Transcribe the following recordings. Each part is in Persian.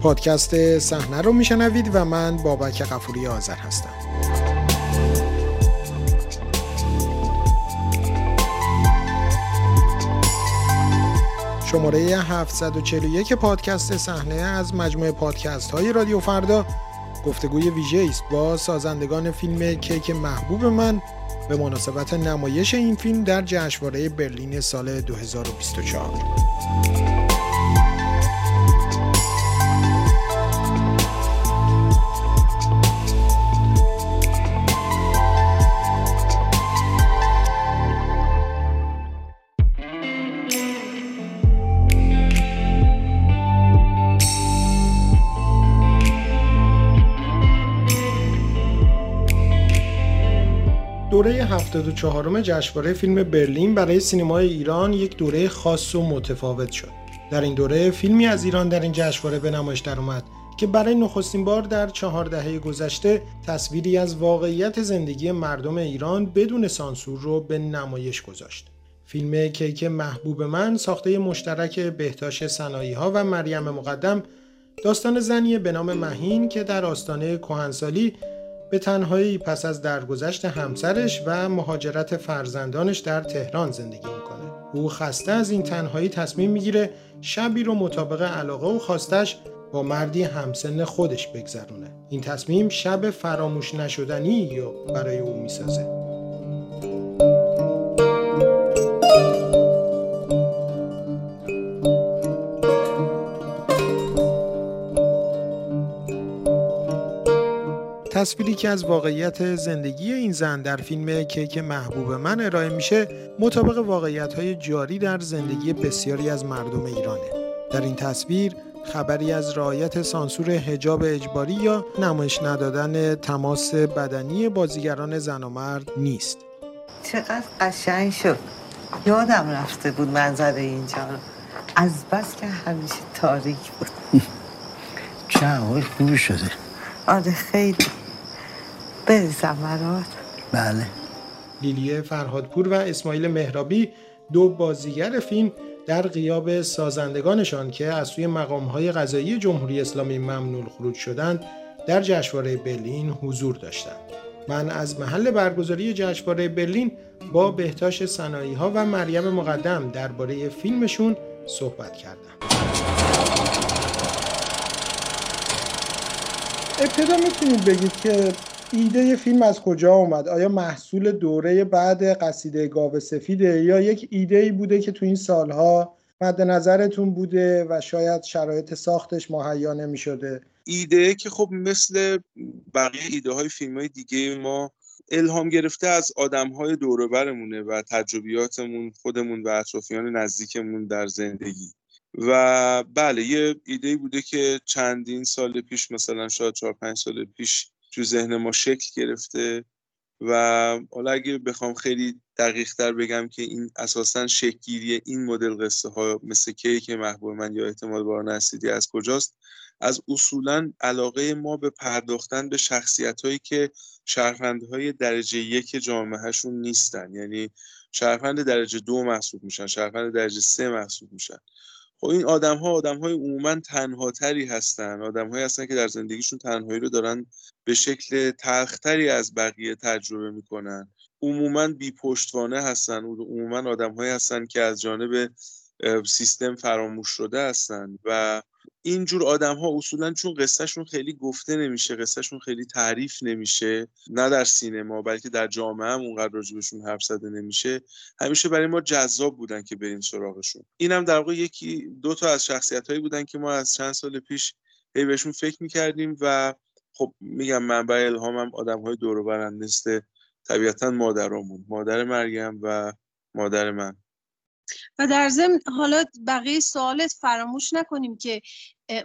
پادکست صحنه رو میشنوید و من بابک قفوری آذر هستم. شماره 741 پادکست صحنه از مجموعه پادکست های رادیو فردا. گفتگوی ویژه است با سازندگان فیلم کیک محبوب من به مناسبت نمایش این فیلم در جشنواره برلین سال 2024 دوره 74 جشنواره فیلم برلین برای سینمای ایران یک دوره خاص و متفاوت شد. در این دوره فیلمی از ایران در این جشنواره به نمایش درآمد که برای نخستین بار در چهار دهه گذشته تصویری از واقعیت زندگی مردم ایران بدون سانسور رو به نمایش گذاشت. فیلم کیک محبوب من ساخته مشترک بهتاش سنایی ها و مریم مقدم داستان زنی به نام مهین که در آستانه کهنسالی به تنهایی پس از درگذشت همسرش و مهاجرت فرزندانش در تهران زندگی می‌کنه. او خسته از این تنهایی تصمیم می‌گیره شبی رو مطابق علاقه و خواستش با مردی همسن خودش بگذرونه. این تصمیم شب فراموش نشدنی یا برای او می‌سازه. تصویری که از واقعیت زندگی این زن در فیلم کیک محبوب من ارائه میشه مطابق واقعیت های جاری در زندگی بسیاری از مردم ایرانه. در این تصویر خبری از رعایت سانسور حجاب اجباری یا نمایش ندادن تماس بدنی بازیگران زن و مرد نیست. چقدر قشنگ شد. یادم رفته بود منظر اینجا از بس که همیشه تاریک بود. چه خوبی شده. آره خیلی. بریزم برات. بله. لیلیه فرهادپور و اسماعیل مهرابی دو بازیگر فیلم در قیاب سازندگانشان که از سوی مقامهای غذایی جمهوری اسلامی ممنوع خروج شدند در جشنواره برلین حضور داشتند. من از محل برگزاری جشنواره برلین با بهتاش سنایی ها و مریم مقدم درباره فیلمشون صحبت کردم. ابتدا می‌تونید بگید که ایده فیلم از کجا اومد؟ آیا محصول دوره بعد قصیده گاو سفیده یا یک ایده ای بوده که تو این سالها مد نظرتون بوده و شاید شرایط ساختش مهیا نمی شده ایده که خب مثل بقیه ایده های فیلم های دیگه ما الهام گرفته از آدم های دوروبرمونه و تجربیاتمون خودمون و اطرافیان نزدیکمون در زندگی. و بله یه ایده بوده که چندین سال پیش مثلا شاید چهار پنج سال پیش تو ذهن ما شکل گرفته و حالا اگه بخوام خیلی دقیق تر بگم که این اساسا شکلگیری این مدل قصه ها مثل کیک محبوب من یا احتمال بار نسیدی از کجاست از اصولا علاقه ما به پرداختن به شخصیت هایی که های درجه یک جامعهشون نیستن. یعنی شهروند درجه دو محسوب میشن شهروند درجه سه محسوب میشن. خب این آدم ها آدم های عموما تنها تری هستن. آدم هایی هستن که در زندگیشون تنهایی رو دارن به شکل تلختری از بقیه تجربه می‌کنن. عموما بی پشتوانه هستن عموما آدم هایی هستن که از جانب سیستم فراموش شده هستن و اینجور آدم ها اصولا چون قصهشون خیلی گفته نمیشه قصهشون خیلی تعریف نمیشه نه در سینما بلکه در جامعه هم اونقدر راجبشون حرف زده نمیشه. همیشه برای ما جذاب بودن که بریم سراغشون. اینم در واقع یکی دو تا از شخصیت هایی بودن که ما از چند سال پیش هی بهشون فکر می‌کردیم و خب میگم منبع الهامم آدم های دور مثل طبیعتا مادرامون. مادر مریم و مادر من. و در ضمن حالا بقیه سوالت فراموش نکنیم که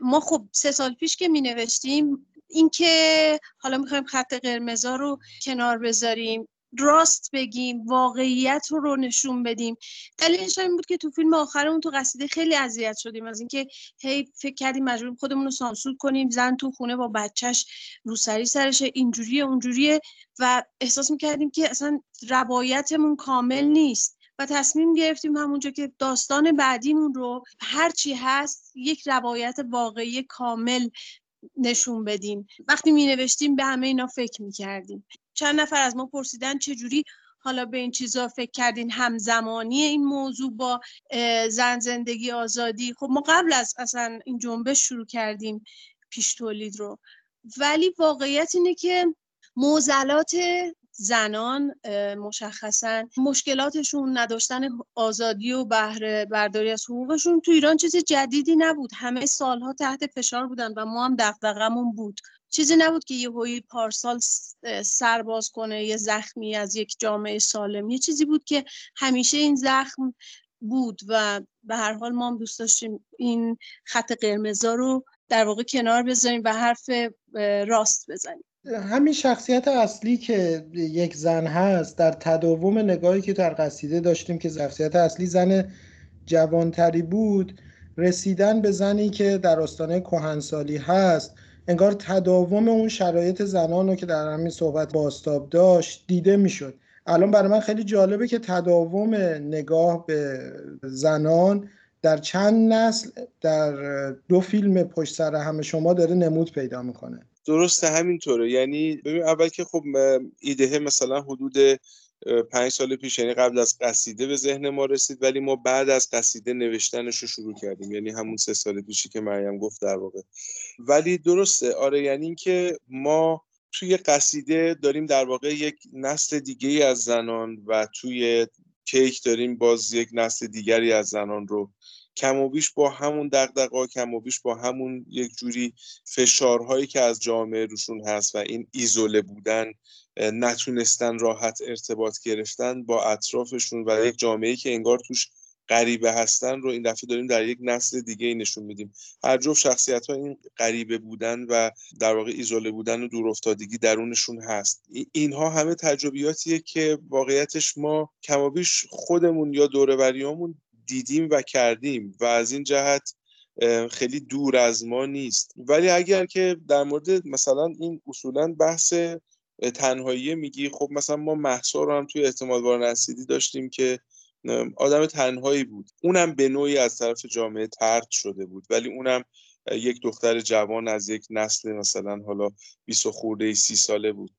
ما خب سه سال پیش که می نوشتیم اینکه حالا می‌خوایم خط قرمزا رو کنار بذاریم راست بگیم واقعیت رو نشون بدیم. دلیلش این بود که تو فیلم آخرمون تو قصیده خیلی اذیت شدیم. از اینکه هی فکر کردیم مجبوریم خودمون رو سانسور کنیم زن تو خونه با بچهش روسری سرشه اینجوریه اونجوریه و احساس می‌کردیم که اصلا روایتمون کامل نیست. و تصمیم گرفتیم همونجا که داستان بعدیمون رو هرچی هست یک روایت واقعی کامل نشون بدیم. وقتی می نوشتیم به همه اینا فکر می کردیم چند نفر از ما پرسیدن چجوری حالا به این چیزا فکر کردین؟ همزمانی این موضوع با زن زندگی آزادی. خب ما قبل از اصلا این جنبش شروع کردیم پیش تولید رو. ولی واقعیت اینه که موزلات زنان مشخصا مشکلاتشون نداشتن آزادی و بهره برداری از حقوقشون تو ایران چیزی جدیدی نبود. همه سالها تحت فشار بودن و ما هم دغدغمون بود. چیزی نبود که یه هوی پارسال سرباز کنه یه زخمی از یک جامعه سالم. یه چیزی بود که همیشه این زخم بود و به هر حال ما هم دوست داشتیم این خط قرمزا رو در واقع کنار بذاریم و حرف راست بزنیم. همین شخصیت اصلی که یک زن هست در تداوم نگاهی که در قصیده داشتیم که شخصیت اصلی زن جوانتری بود رسیدن به زنی که در آستانه کهنسالی هست انگار تداوم اون شرایط زنان رو که در همین صحبت باستاب داشت دیده می‌شد. الان برای من خیلی جالبه که تداوم نگاه به زنان در چند نسل در دو فیلم پشت سر همه شما داره نمود پیدا می‌کنه. درسته همینطوره. یعنی ببین اول که خب ایده مثلا حدود پنج سال پیش یعنی قبل از قصیده به ذهن ما رسید ولی ما بعد از قصیده نوشتنش رو شروع کردیم. یعنی همون سه سال پیشی که مریم گفت در واقع. ولی درسته آره یعنی اینکه ما توی قصیده داریم در واقع یک نسل دیگه از زنان و توی کیک داریم باز یک نسل دیگری از زنان رو کم و بیش با همون دقدقا کم و بیش با همون یک جوری فشارهایی که از جامعه روشون هست و این ایزوله بودن نتونستن راحت ارتباط گرفتن با اطرافشون و یک جامعه که انگار توش غریبه هستن رو این دفعه داریم در یک نسل دیگه نشون میدیم. هر جفت شخصیت ها این غریبه بودن و در واقع ایزوله بودن و دورافتادگی درونشون هست. اینها همه تجربیاتیه که واقعیتش ما کمابیش خودمون یا دوربریامون دیدیم و کردیم و از این جهت خیلی دور از ما نیست. ولی اگر که در مورد مثلا این اصولا بحث تنهایی میگی خب مثلا ما محسا رو هم توی احتمال بار نسیدی داشتیم که آدم تنهایی بود. اونم به نوعی از طرف جامعه ترد شده بود. ولی اونم یک دختر جوان از یک نسل مثلا حالا 20 خورده سی ساله بود.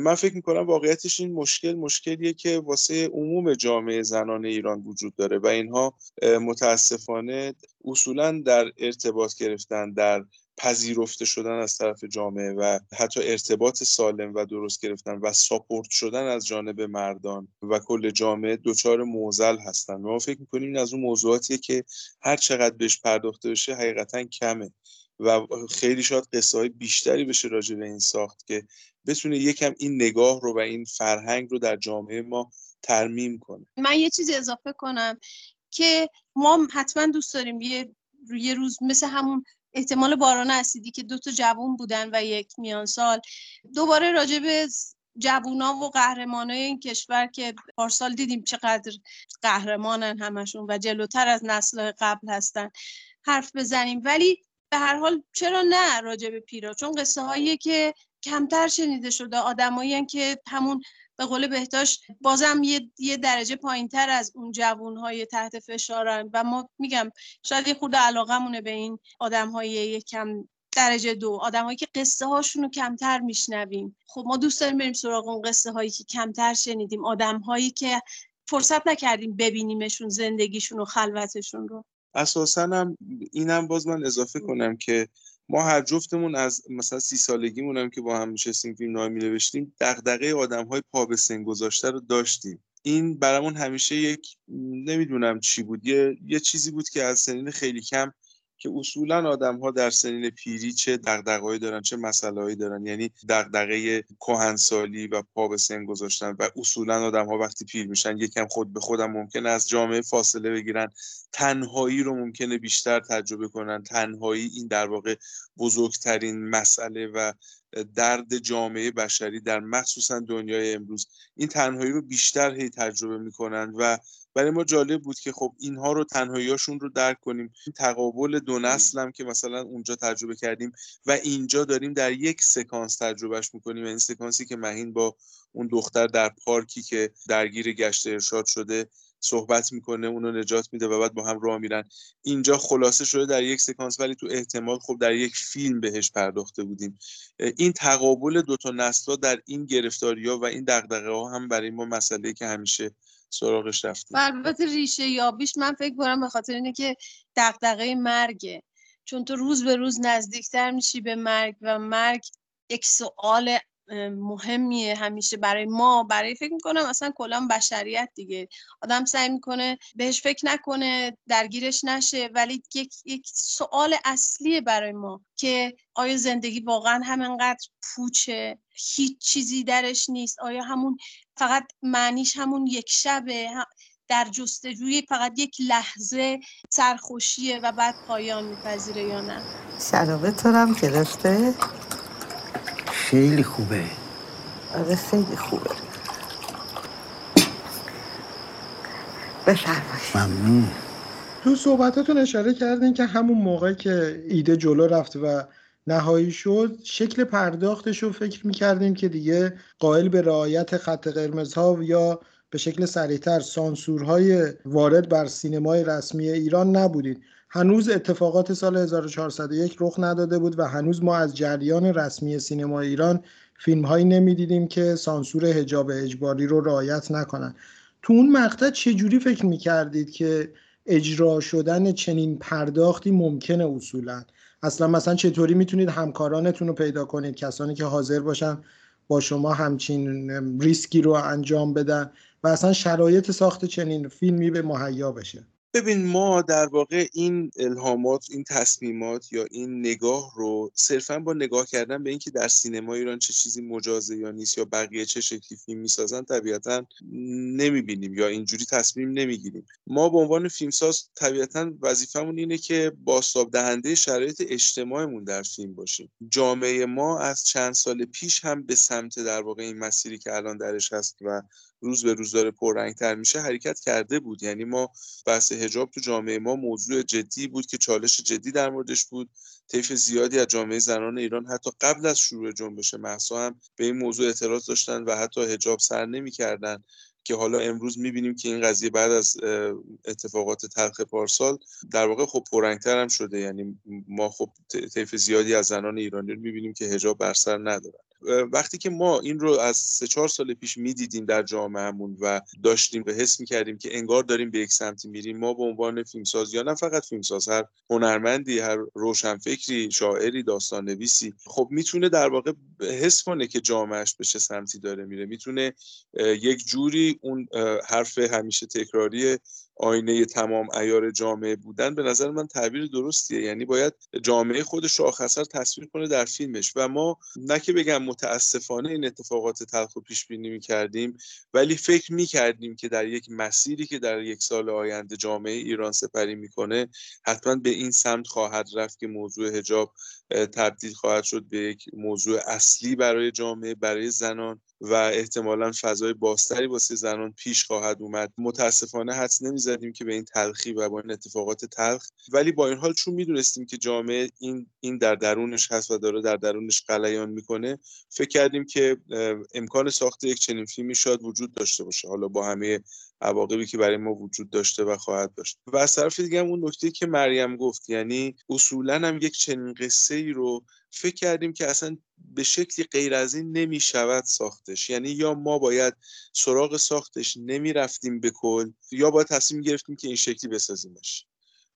من فکر می‌کنم واقعیتش این مشکل مشکلیه که واسه عموم جامعه زنان ایران وجود داره و اینها متاسفانه اصولا در ارتباط گرفتن در پذیرفته شدن از طرف جامعه و حتی ارتباط سالم و درست گرفتن و ساپورت شدن از جانب مردان و کل جامعه دچار موزل هستن. ما فکر می‌کنیم این از اون موضوعاتیه که هر چقدر بهش پرداخته بشه حقیقتا کمه و خیلی شاید قصه های بیشتری بشه راجع به این ساخت که بتونه یکم این نگاه رو و این فرهنگ رو در جامعه ما ترمیم کنه. من یه چیزی اضافه کنم که ما حتما دوست داریم یه یه روز مثل همون احتمال باران اسیدی که دو تا جوون بودن و یک میان سال دوباره راجع به جوونا و قهرمانای این کشور که پارسال دیدیم چقدر قهرمانن همشون و جلوتر از نسل قبل هستن حرف بزنیم. ولی به هر حال چرا نه راجع به پیرا؟ چون قصه هایی که کمتر شنیده شده. آدمایی که همون به قول بهداشت بازم یه, یه درجه پایین تر از اون جوون های تحت فشارن و ما میگم شاید یه خود علاقه به این آدم های یکم درجه دو. آدم هایی که قصه هاشون رو کمتر میشنویم. خب ما دوست داریم بریم سراغ اون قصه هایی که کمتر شنیدیم. آدم هایی که فرصت نکردیم ببینیمشون زندگیشون و خلوتشون رو. اساسا هم اینم باز من اضافه کنم که ما هر جفتمون از مثلا سی سالگیمون هم که با هم نشستیم فیلم نامه نوشتیم دغدغه آدم های پا به سن گذاشته رو داشتیم. این برامون همیشه یک نمی‌دونم چی بود یه, یه چیزی بود که از سنین خیلی کم که اصولا آدم ها در سنین پیری چه دغدغه‌ای دارن چه مسائلی دارن. یعنی دغدغه کهنسالی و پا به سن گذاشتن و اصولا آدم ها وقتی پیر میشن یکم خود به خودم ممکنه از جامعه فاصله بگیرن. تنهایی رو ممکنه بیشتر تجربه کنن. تنهایی این در واقع بزرگترین مسئله و درد جامعه بشری در مخصوصا دنیای امروز. این تنهایی رو بیشتر هی تجربه می‌کنن و برای ما جالب بود که خب اینها رو تنهاییاشون رو درک کنیم. تقابل دو نسل هم که مثلا اونجا تجربه کردیم و اینجا داریم در یک سکانس تجربهش می‌کنیم. این سکانسی که مهین با اون دختر در پارکی که درگیر گشت ارشاد شده صحبت می‌کنه اونو نجات میده و بعد با هم راه میرن. اینجا خلاصه شده در یک سکانس ولی تو احتمال خب در یک فیلم بهش پرداخته بودیم. این تقابل دو تا نسلا در این گرفتاری ها و این دغدغه ها هم برای ما مسئله که همیشه سراغش رفتیم البته ریشه یابیش من فکر کنم به خاطر اینه که دغدغه مرگه. چون تو روز به روز نزدیکتر میشی به مرگ و مرگ یک سوال مهمیه همیشه برای ما. برای فکر می‌کنم اصلا کلا بشریت دیگه. آدم سعی می‌کنه بهش فکر نکنه درگیرش نشه ولی یک, یک سوال اصلیه برای ما که آیا زندگی واقعا همینقدر پوچه؟ هیچ چیزی درش نیست. آیا همون فقط معنیش همون یک شبه؟ در جستجوی فقط یک لحظه سرخوشیه و بعد پایان میپذیره یا نه؟ شرابه تو هم گرفته؟ خیلی خوبه. آره خیلی خوبه. بفرمایید. ممنون. تو صحبتاتون اشاره کردین که همون موقع که ایده جلو رفت و نهایی شد شکل پرداختش رو فکر می‌کردیم که دیگه قائل به رعایت خط قرمزها یا به شکل سریعتر سانسورهای وارد بر سینمای رسمی ایران نبودید هنوز اتفاقات سال 1401 رخ نداده بود و هنوز ما از جریان رسمی سینما ایران فیلم هایی نمی‌دیدیم که سانسور هجاب اجباری رو رعایت نکنن. تو اون مقطع چجوری فکر می‌کردید که اجرا شدن چنین پرداختی ممکنه اصولا؟ اصلا مثلا چطوری می‌تونید همکارانتون رو پیدا کنید؟ کسانی که حاضر باشن با شما همچین ریسکی رو انجام بدن و اصلا شرایط ساخت چنین فیلمی به مهیا بشه؟ ببین ما در واقع این الهامات این تصمیمات یا این نگاه رو صرفا با نگاه کردن به اینکه در سینما ایران چه چیزی مجازه یا نیست یا بقیه چه شکلی فیلم می‌سازن طبیعتا نمی‌بینیم یا اینجوری تصمیم نمی‌گیریم. ما به عنوان فیلمساز طبیعتا وظیفمون اینه که باستاب دهنده شرایط اجتماعمون در فیلم باشیم. جامعه ما از چند سال پیش هم به سمت در واقع این مسیری که الان درش هست و روز به روز داره پررنگتر میشه حرکت کرده بود. یعنی ما بحث هجاب تو جامعه ما موضوع جدی بود که چالش جدی در موردش بود. طیف زیادی از جامعه زنان ایران حتی قبل از شروع جنبش محسا هم به این موضوع اعتراض داشتن و حتی هجاب سر نمی‌کردن. که حالا امروز می‌بینیم که این قضیه بعد از اتفاقات تلخ پارسال در واقع خب پررنگتر هم شده. یعنی ما خب طیف زیادی از زنان ایرانی رو می‌بینیم که هجاب بر سر ندارن. وقتی که ما این رو از سه چهار سال پیش می‌دیدیم در جامعهمون و داشتیم و حس می‌کردیم که انگار داریم به یک سمتی میریم ما به عنوان فیلمساز یا نه فقط فیلمساز هر هنرمندی هر روشنفکری شاعری داستان نویسی خب می‌تونه در واقع حس کنه که جامعهش به چه سمتی داره میره. می‌تونه یک جوری اون حرف همیشه تکراری آینه تمام ایار جامعه بودن به نظر من تعبیر درستیه. یعنی باید جامعه خودش رو آخر تصویر کنه در فیلمش. و ما نه که بگم متاسفانه این اتفاقات تلخ و پیش بینی می‌کردیم ولی فکر می‌کردیم که در یک مسیری که در یک سال آینده جامعه ایران سپری می‌کنه حتما به این سمت خواهد رفت که موضوع هجاب تبدیل خواهد شد به یک موضوع اصلی برای جامعه برای زنان و احتمالا فضای بازتری واسه زنان پیش خواهد اومد. متاسفانه حدس نمی‌زدیم که به این تلخی و با این اتفاقات تلخ. ولی با این حال چون می‌دونستیم که جامعه این این در درونش هست و داره در درونش قلیان می‌کنه فکر کردیم که امکان ساخت یک چنین فیلمی شاید وجود داشته باشه. حالا با همه عواقبی که برای ما وجود داشته و خواهد داشت. و از طرف دیگه اون نکته که مریم گفت یعنی اصولا هم یک چنین قصه ای رو فکر کردیم که اصلا به شکلی غیر از این نمی شود ساختش. یعنی یا ما باید سراغ ساختش نمی رفتیم به کل یا باید تصمیم گرفتیم که این شکلی بسازیمش.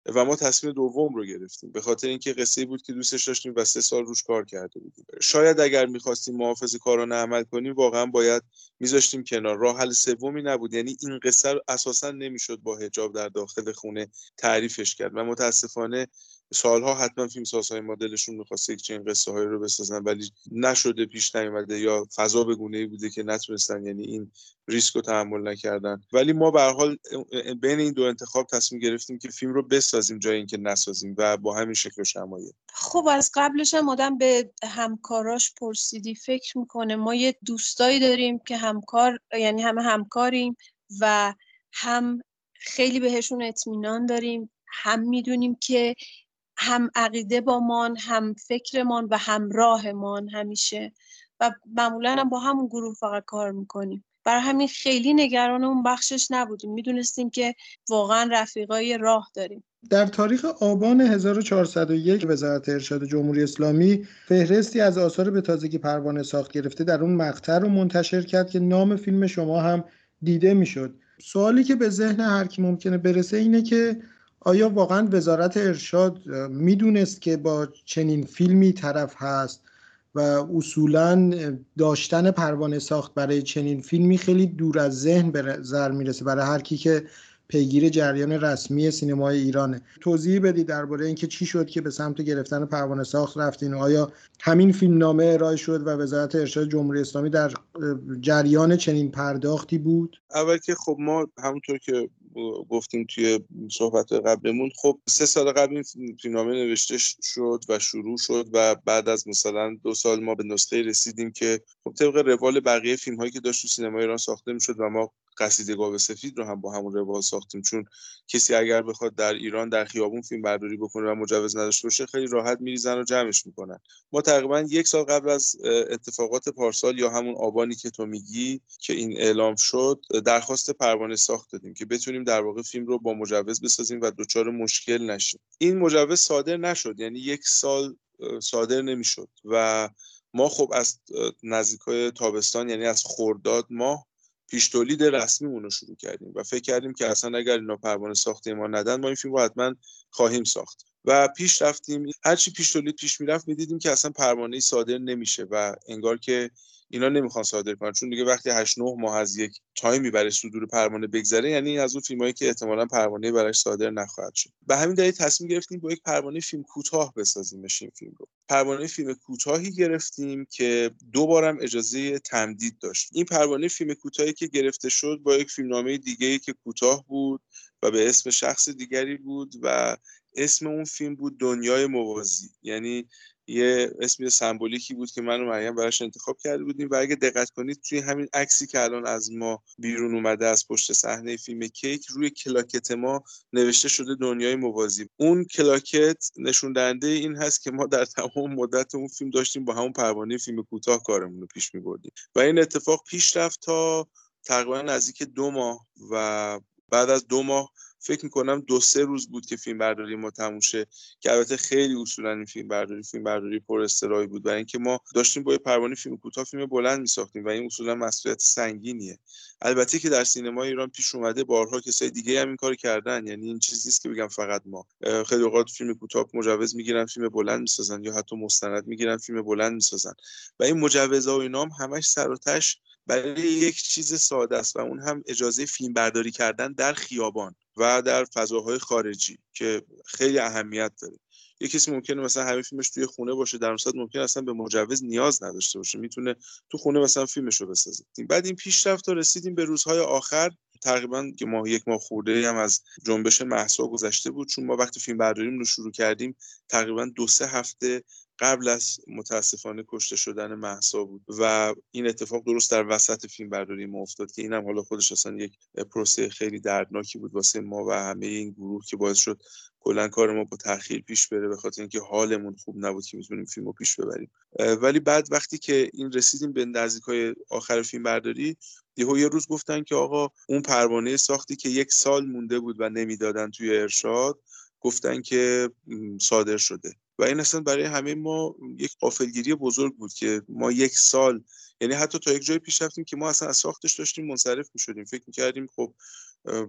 و ما تصمیم دوم رو گرفتیم. به خاطر اینکه قصه بود که دوستش داشتیم و سه سال روش کار کرده بودیم. شاید اگر می‌خواستیم محافظ کارانه عمل کنیم واقعا باید میذاشتیم کنار. راه حل سومی نبود. یعنی این قصه اساسا نمی‌شد با هجاب در داخل خونه تعریفش کرد. و متاسفانه سالها حتما فیلم سازهای ما دلشون می‌خواسته یک چنین قصه هایی رو بسازن ولی نشده پیش نیومده یا فضا به گونه ای بوده که نتونستن یعنی این ریسک رو تحمل نکردن. ولی ما به حال بین این دو انتخاب تصمیم گرفتیم که فیلم رو بسازیم جای اینکه نسازیم و با همین شکل و شمایل. خب از قبلش هم آدم به همکاراش پرسیدی فکر می‌کنه. ما یه دوستایی داریم که همکار یعنی همه همکاریم و هم خیلی بهشون اطمینان داریم. هم می‌دونیم که هم عقیده با من هم فکرمان و همراهمان همیشه. و معمولا هم با همون گروه فقط کار می‌کنیم. برای همین خیلی نگران اون بخشش نبودیم. می‌دونستیم که واقعا رفیقای راه داریم. در تاریخ آبان 1401 وزارت ارشاد جمهوری اسلامی فهرستی از آثار به تازگی پروانه ساخت گرفته در اون مقطع رو منتشر کرد که نام فیلم شما هم دیده می‌شد. سوالی که به ذهن هر کی ممکنه برسه اینه که آیا واقعا وزارت ارشاد می‌دونست که با چنین فیلمی طرف هست و اصولا داشتن پروانه ساخت برای چنین فیلمی خیلی دور از ذهن به نظر می‌رسه برای هر کی که پیگیر جریان رسمی سینمای ایرانه. توضیح بدید درباره اینکه چی شد که به سمت گرفتن پروانه ساخت رفتین آیا همین فیلم نامه ارائه شد و وزارت ارشاد جمهوری اسلامی در جریان چنین پرداختی بود؟ اول که خب ما همونطور که گفتیم توی صحبت قبلمون. خب سه سال قبل این فیلمنامه نوشته شد و شروع شد و بعد از مثلا دو سال ما به نسخه رسیدیم که خب طبق روال بقیه فیلم هایی که داشت تو سینما ایران ساخته می‌شد و ما قصیده گاو سفید رو هم با همون روال ساختیم. چون کسی اگر بخواد در ایران در خیابون فیلم برداری بکنه و مجوز نداشته باشه خیلی راحت میریزن و جمعش می‌کنن. ما تقریبا یک سال قبل از اتفاقات پارسال یا همون آبانی که تو میگی که این اعلام شد درخواست پروانه ساخت دادیم که بتونیم در واقع فیلم رو با مجوز بسازیم و دچار مشکل نشیم. این مجوز صادر نشد یعنی یک سال صادر نمی‌شد. و ما خب از نزدیکای تابستان یعنی از خرداد ماه پیش تولید رسمیمون رو شروع کردیم و فکر کردیم که اصلا اگر اینا پروانه ساخته ما ندن ما این فیلم رو حتما خواهیم ساخت. و پیش رفتیم هرچی پیش تولید پیش می‌رفت می‌دیدیم که اصلا پروانه صادر نمیشه و انگار که اینا نمی‌خوان صادر کنن. چون دیگه وقتی 8 9 ماه از یک تایمی برای صدور پروانه بگذره یعنی از اون فیلمایی که احتمالا پروانه براش صادر نخواهد شد. به همین دلیل تصمیم گرفتیم با یک پروانه فیلم کوتاه بسازیم این فیلم رو. پروانه فیلم کوتاهی گرفتیم که دو بارم اجازه تمدید داشت. این پروانه فیلم کوتاهی که گرفته شد با یک فیلمنامه دیگه ای که کوتاه بود و به اسم شخص دیگری بود و اسم اون فیلم بود دنیای موازی. یعنی یه اسمی سمبولیکی بود که من و مریم براش انتخاب کرده بودیم و اگه دقت کنید توی همین عکسی که الان از ما بیرون اومده از پشت صحنه فیلم کیک روی کلاکت ما نوشته شده دنیای موازی. اون کلاکت نشون دهنده این هست که ما در تمام مدت اون فیلم داشتیم با همون پروانه فیلم کوتاه کارمون رو پیش میبردیم. و این اتفاق پیش رفت تا تقریبا نزدیک دو ماه و بعد از دو ماه فکر می‌کنم دو سه روز بود که فیلم برداری ما تموم شه که البته خیلی اصولا این فیلم برداری فیلم برداری پر استرایی بود برای اینکه ما داشتیم با پروانه فیلم کوتاه فیلم بلند میساختیم و این اصولا مسئولیت سنگینیه. البته که در سینما ایران پیش اومده بارها کسای دیگه هم این کار کردن یعنی این چیزی نیست که بگم فقط ما. خیلی اوقات فیلم کوتاه مجوز می‌گیرن فیلم بلند می‌سازن یا حتی مستند می‌گیرن فیلم بلند می‌سازن. و این مجوزها و اینا هم همش سر و تش برای یک چیز ساده است و اون هم اجازه فیلم برداری کردن در خیابان و در فضاهای خارجی که خیلی اهمیت داره. یه کسی ممکنه مثلا همه فیلمش توی خونه باشه در صورت ممکن اصلا به مجوز نیاز نداشته باشه می‌تونه تو خونه مثلا فیلمش رو بسازه. بعد این پیشرفت تا رسیدیم به روزهای آخر. تقریبا که ماه یک ماه خورده هم از جنبش محسا گذشته بود. چون ما وقتی فیلم برداریم رو شروع کردیم تقریبا دو سه هفته قبل از متاسفانه کشته شدن محسا بود و این اتفاق درست در وسط فیلم برداری ما افتاد که اینم حالا خودش اصلا یک پروسه خیلی دردناکی بود واسه ما و همه این گروه که باعث شد کلا کار ما با تاخیر پیش بره به خاطر اینکه حالمون خوب نبود که می‌تونیم فیلم رو پیش ببریم. ولی بعد وقتی که این رسیدیم به نزدیکای آخر فیلم برداری یهو یه روز گفتن که آقا اون پروانه ساختی که یک سال مونده بود و نمی‌دادن توی ارشاد گفتن که صادر شده. و این اصلا برای همه ما یک قافلگیری بزرگ بود که ما یک سال یعنی حتی تا یک جای پیش رفتیم که ما اصلا از ساختش داشتیم منصرف می شدیم فکر می کردیم خب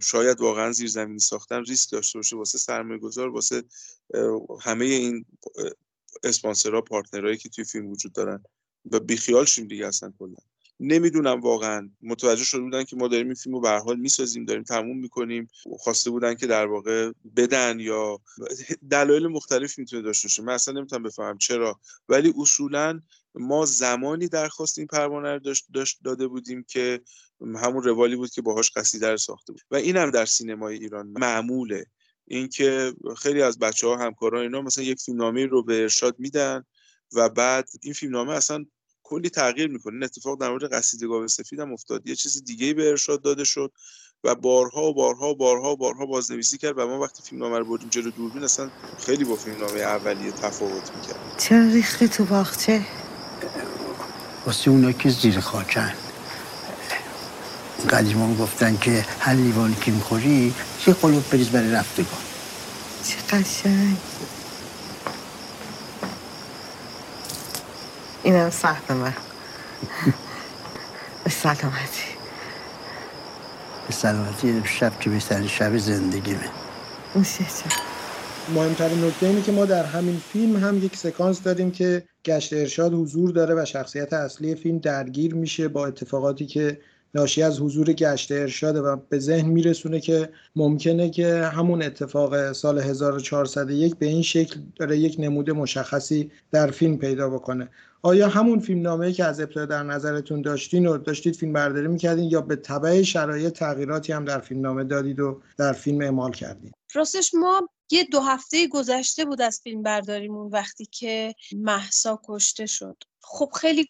شاید واقعا زیرزمینی ساختن ریسک داشته باشه واسه سرمایه گذار واسه همه این اسپانسرها پارتنرهایی که توی فیلم وجود دارن. و بیخیال شیم دیگه اصلا کلا. نمی‌دونم واقعا. متوجه شده بودن که ما داریم این فیلم رو به حال می‌سازیم داریم تموم می‌کنیم. خواسته بودن که در واقع بدن یا دلایل مختلف می‌تونه داشته باشه. من اصلا نمی‌تونم بفهمم چرا. ولی اصولا ما زمانی درخواست این پروانه رو داشت, داشت داده بودیم که همون روالی بود که باهاش قصیده رو ساخته بود. و اینم در سینمای ایران معموله. اینکه خیلی از بچه ها همکاران اینا مثلا یک فیلمنامه رو به ارشاد میدن و بعد این فیلمنامه اصلا کلی تغییر می‌کنه. این اتفاق در مورد قصیده گاو سفید هم افتاد. یه چیز دیگه به ارشاد داده شد و بارها و بارها و بارها و بارها بازنویسی کرد و ما وقتی فیلمنامه رو بردیم جلو دوربین اصلا خیلی با فیلمنامه اولیه تفاوت می‌کرد. چرا ریختی تو باغچه؟ واسه اونا که زیر خاکن. قدیمان گفتن که هر لیوان که می‌خوری یه قلوب بریز برای رفتگان. چه قشنگ. اینم سهم من. به سلامتی. به سلامتی شب که بهترین شب زندگیمه. موشه جان. مهمترین نکته اینه که ما در همین فیلم هم یک سکانس داریم که گشت ارشاد حضور داره و شخصیت اصلی فیلم درگیر میشه با اتفاقاتی که ناشی از حضور گشت ارشاده و به ذهن میرسونه که ممکنه که همون اتفاق سال 1401 به این شکل داره یک نمود مشخصی در فیلم پیدا بکنه. آیا همون فیلم نامه که از ابتدا در نظرتون داشتین و داشتید فیلم برداری می‌کردین یا به تبع شرایط تغییراتی هم در فیلم نامه دادید و در فیلم اعمال کردید راستش ما یه دو هفته گذشته بود از فیلم برداریمون وقتی که محسا کشته شد. خب خیلی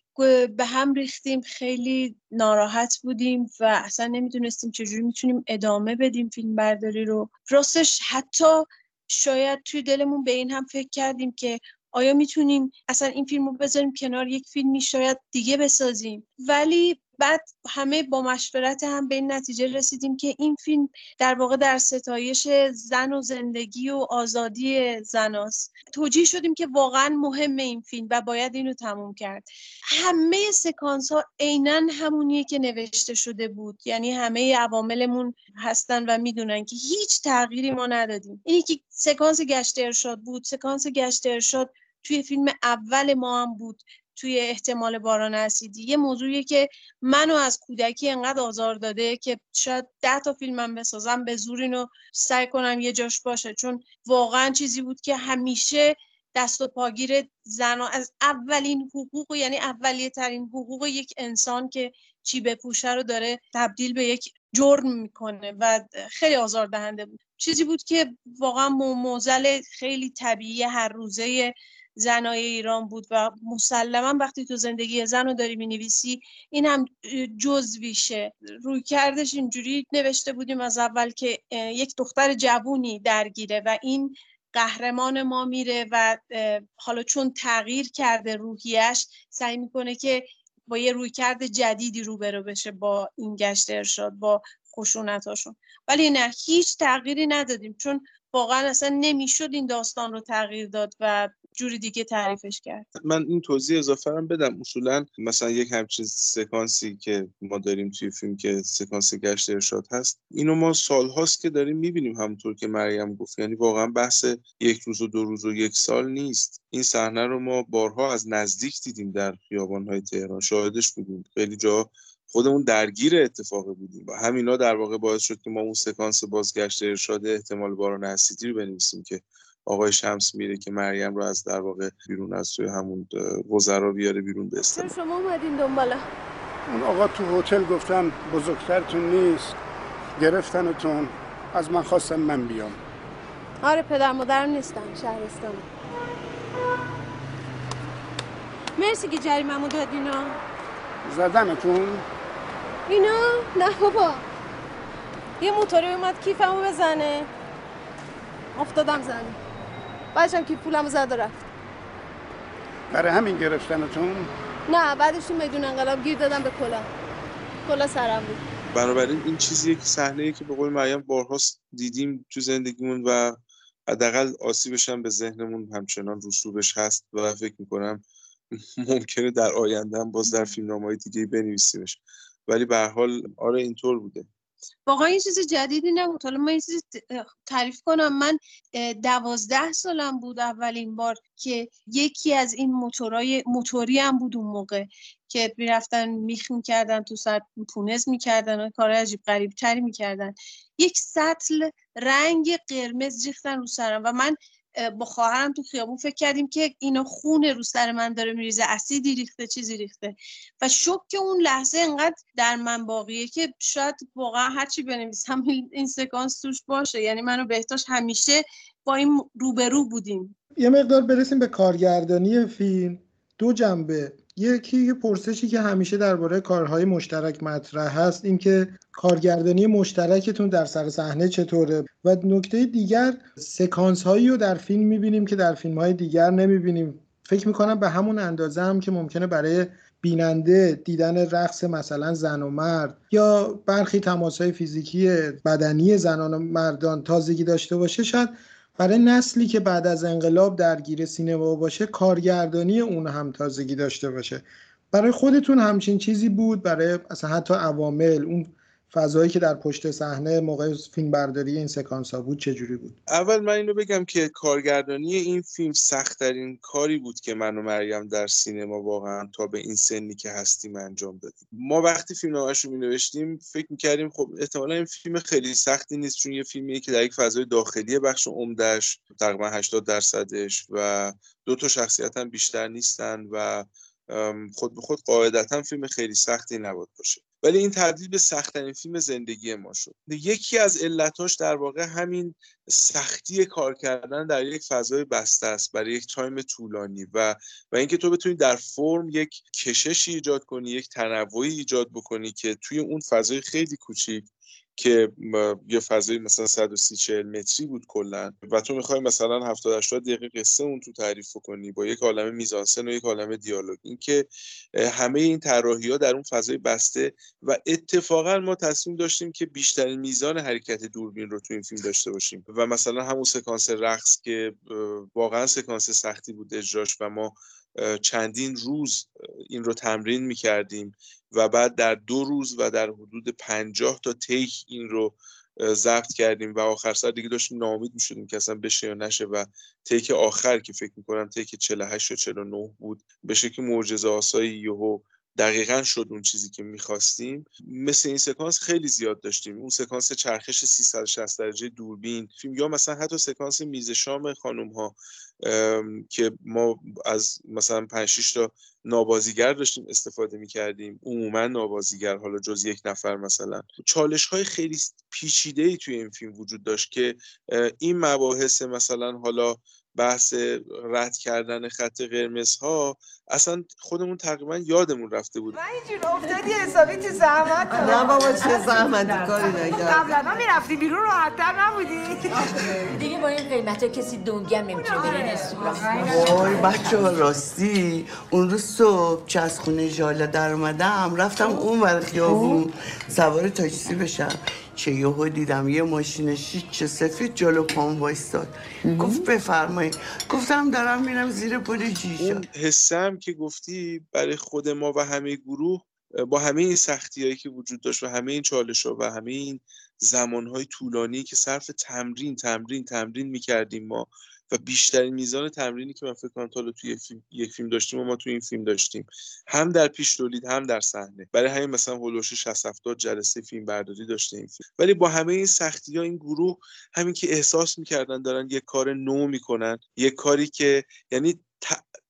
به هم ریختیم خیلی ناراحت بودیم و اصلا نمی‌دونستیم چجوری می‌تونیم ادامه بدیم فیلم برداری رو. راستش حتی شاید توی دلمون به این هم فکر کردیم که آیا می‌تونیم اصلا این فیلم رو بذاریم کنار یک فیلمی شاید دیگه بسازیم. ولی بعد همه با مشورت هم به این نتیجه رسیدیم که این فیلم در واقع در ستایش زن و زندگی و آزادی زناست توجیه شدیم که واقعا مهم این فیلم و باید اینو تموم کرد. همه سکانس ها عینا همونیه که نوشته شده بود. یعنی همه عواملمون هستن و می‌دونن که هیچ تغییری ما ندادیم. اینی که سکانس گشت ارشاد بود سکانس گشت ارشاد توی فیلم اول ما هم بود. توی احتمال باران اسیدی. یه موضوعیه که منو از کودکی انقدر آزار داده که شاید ده تا فیلمم بسازم به زور اینو سعی کنم یه جاش باشه. چون واقعا چیزی بود که همیشه دست و پاگیر زن از اولین حقوق یعنی اولیه ترین حقوق یک انسان که چی بپوشه رو داره تبدیل به یک جرم می‌کنه و خیلی آزار دهنده بود. چیزی بود که واقعا موزل خیلی طبیعی هر روزه زنای ایران بود و مسلما وقتی تو زندگی زن رو داری می‌نویسی این هم جزویشه. روی کردش اینجوری نوشته بودیم از اول که یک دختر جوونی درگیره و این قهرمان ما میره و حالا چون تغییر کرده روحیش سعی می‌کنه که با یه رویکرد جدیدی روبرو بشه با این گشت ارشاد با خشونتاشون ولی نه هیچ تغییری ندادیم چون واقعا اصلا نمی‌شد این داستان رو تغییر داد و جوری دیگه تعریفش کرد. من این توضیح اضافه هم بدم. اصولا مثلا یک همچین سکانسی که ما داریم توی فیلم که سکانس گشت ارشاد هست اینو ما سالهاست که داریم می‌بینیم همونطور که مریم گفت. یعنی واقعا بحث یک روز و دو روز و یک سال نیست. این صحنه رو ما بارها از نزدیک دیدیم در خیابان‌های تهران. شاهدش بودیم. خیلی جا خودمون درگیر اتفاق بودیم. و همینا در واقع باعث شد که ما اون سکانس بازگشت ارشاد احتمال باران اسیدی رو بنویسیم که آقای شمس میره که مریم رو از در واقع بیرون از توی همون وزرا بیاره بیرون به شما اومدین دنباله اون آقا تو هتل گفتن بزرگترتون نیست گرفتنتون از من خواستم من بیام. آره پدر مادرم نیستن شهرستان مرسی که جریممو دادینا زدنتون؟ اینا؟ نه بابا. یه موتوری اومد کیفمو بزنه. افتادم زمین. بعدشم که پولمو زد و رفت. برای همین گرفتنتون؟ نه بعدش تو میدون انقلاب گیر دادم به کلا. کلا سرم بود. بنابراین این چیزیه که صحنه که به قول مریم بارهاست دیدیم تو زندگیمون و حداقل آسیبش هم به ذهنمون همچنان رسوبش هست و فکر می‌کنم ممکنه در آینده هم باز در فیلم های دیگه بنویسیمش. ولی به حال آره اینطور بوده. واقعا این چیز جدیدی نبود. حالا من این چیز تعریف کنم. من دوازده سالم بود اولین بار که یکی از این موتورای موتوری هم بود اون موقع که می‌رفتن میخ می‌کردن تو سر پونز می‌کردن و کار عجیب غریب تری می‌کردن. یک سطل رنگ قرمز ریختن رو سرم و من با خواهرم تو خیابون فکر کردیم که اینا خون رو سر من داره میریزه اسیدی ریخته چیزی ریخته. و شک اون لحظه انقدر در من باقیه که شاید واقعا هرچی بنویسم این سکانس توش باشه. یعنی منو بهتاش همیشه با این روبرو بودیم. یه مقدار برسیم به کارگردانی فیلم. دو جنبه. یکی پرسشی که همیشه درباره کارهای مشترک مطرح هست اینکه کارگردانی مشترکتون در سر صحنه چطوره؟ و نکته دیگر سکانس هایی رو در فیلم می‌بینیم که در فیلم های دیگر نمی‌بینیم. فکر می‌کنم به همون اندازه هم که ممکنه برای بیننده دیدن رقص مثلا زن و مرد یا برخی تماسهای فیزیکی بدنی زنان و مردان تازگی داشته باشه شاید برای نسلی که بعد از انقلاب درگیر سینما باشه کارگردانی اون هم تازگی داشته باشه. برای خودتون همچین چیزی بود؟ برای اصلا حتی عوامل اون فضایی که در پشت صحنه موقع فیلم برداری این سکانس ها بود چجوری بود؟ اول من اینو بگم که کارگردانی این فیلم سختترین کاری بود که من و مریم در سینما واقعا تا به این سنی که هستیم انجام دادیم. ما وقتی فیلم رو می نوشتیم فکر می‌کردیم خب احتمالا این فیلم خیلی سختی نیست چون یه فیلمیه که در یک فضای داخلی بخش عمدهش تقریبا 80 درصدش و دو تا شخصیت هم بیشتر نیستن و خود به خود قاعدتا فیلم خیلی سختی نبود باشه. ولی این تبدیل به سختترین فیلم زندگی ما شد. یکی از علتاش در واقع همین سختی کار کردن در یک فضای بسته است برای یک تایم طولانی و و اینکه تو بتونی در فرم یک کششی ایجاد کنی یک تنوعی ایجاد بکنی که توی اون فضای خیلی کوچیک که یه فضایی مثلا 130 40 متری بود کلا. و تو می‌خوای مثلا 70 80 دقیقه قصه اون تو تعریف کنی با یک عالم میزانسن و یک عالم دیالوگ. اینکه همه این طراحی ها در اون فضای بسته و اتفاقا ما تصمیم داشتیم که بیشترین میزان حرکت دوربین رو تو این فیلم داشته باشیم. و مثلا همون سکانس رقص که واقعا سکانس سختی بود اجراش و ما چندین روز این رو تمرین می‌کردیم و بعد در دو روز و در حدود پنجاه تا تیک این رو ضبط کردیم و آخر سر دیگه داشتیم ناامید می‌شدیم که اصلا بشه یا نشه و تیک آخر که فکر می‌کنم تیک 48 و 49 بود به شکل معجزه آسایی یهو دقیقا شد اون چیزی که می‌خواستیم. مثل این سکانس خیلی زیاد داشتیم. اون سکانس چرخش 360 درجه دوربین. فیلم یا مثلا حتی سکانس میز شام خانم ها که ما از مثلا 5 تا نابازیگر داشتیم استفاده می‌کردیم. عموما نابازیگر حالا جز یک نفر مثلا. چالش های خیلی پیچیده ای توی این فیلم وجود داشت که این مباحث مثلا حالا بحث رد کردن خط قرمز ها اصلا خودمون تقریبا یادمون رفته بود من اینجور افتادی حسابی تو زحمت نه بابا چه زحمت کاری نکردم قبلا می‌رفتی بیرون راحتتر نبودی. دیگه با این قیمت ها کسی دنگی هم نمی‌تونه بره وای بچه ها راستی. اون روز صبح خونه جاله در اومدم رفتم اون ور خیابون. سوار تاکسی بشم. چه یهو دیدم یه ماشین چه سفید جلو پام وایستاد. گفت بفرمایید. گفتم دارم میرم زیر پل جیشا حسم که گفتی برای خود ما و همه گروه با همه این سختی هایی که وجود داشت و همه این چالش ها و همه این زمان های طولانی که صرف تمرین تمرین تمرین می‌کردیم ما و بیشترین میزان تمرینی که من فکر کنم تا توی یک فیلم داشتیم و ما توی این فیلم داشتیم. هم در پیش تولید هم در صحنه. برای همین مثلا هولوش 60 70 جلسه فیلم برداری داشته این فیلم. ولی با همه این سختی ها این گروه همین که احساس می‌کردن دارن یک کار نو می‌کنن یک کاری که یعنی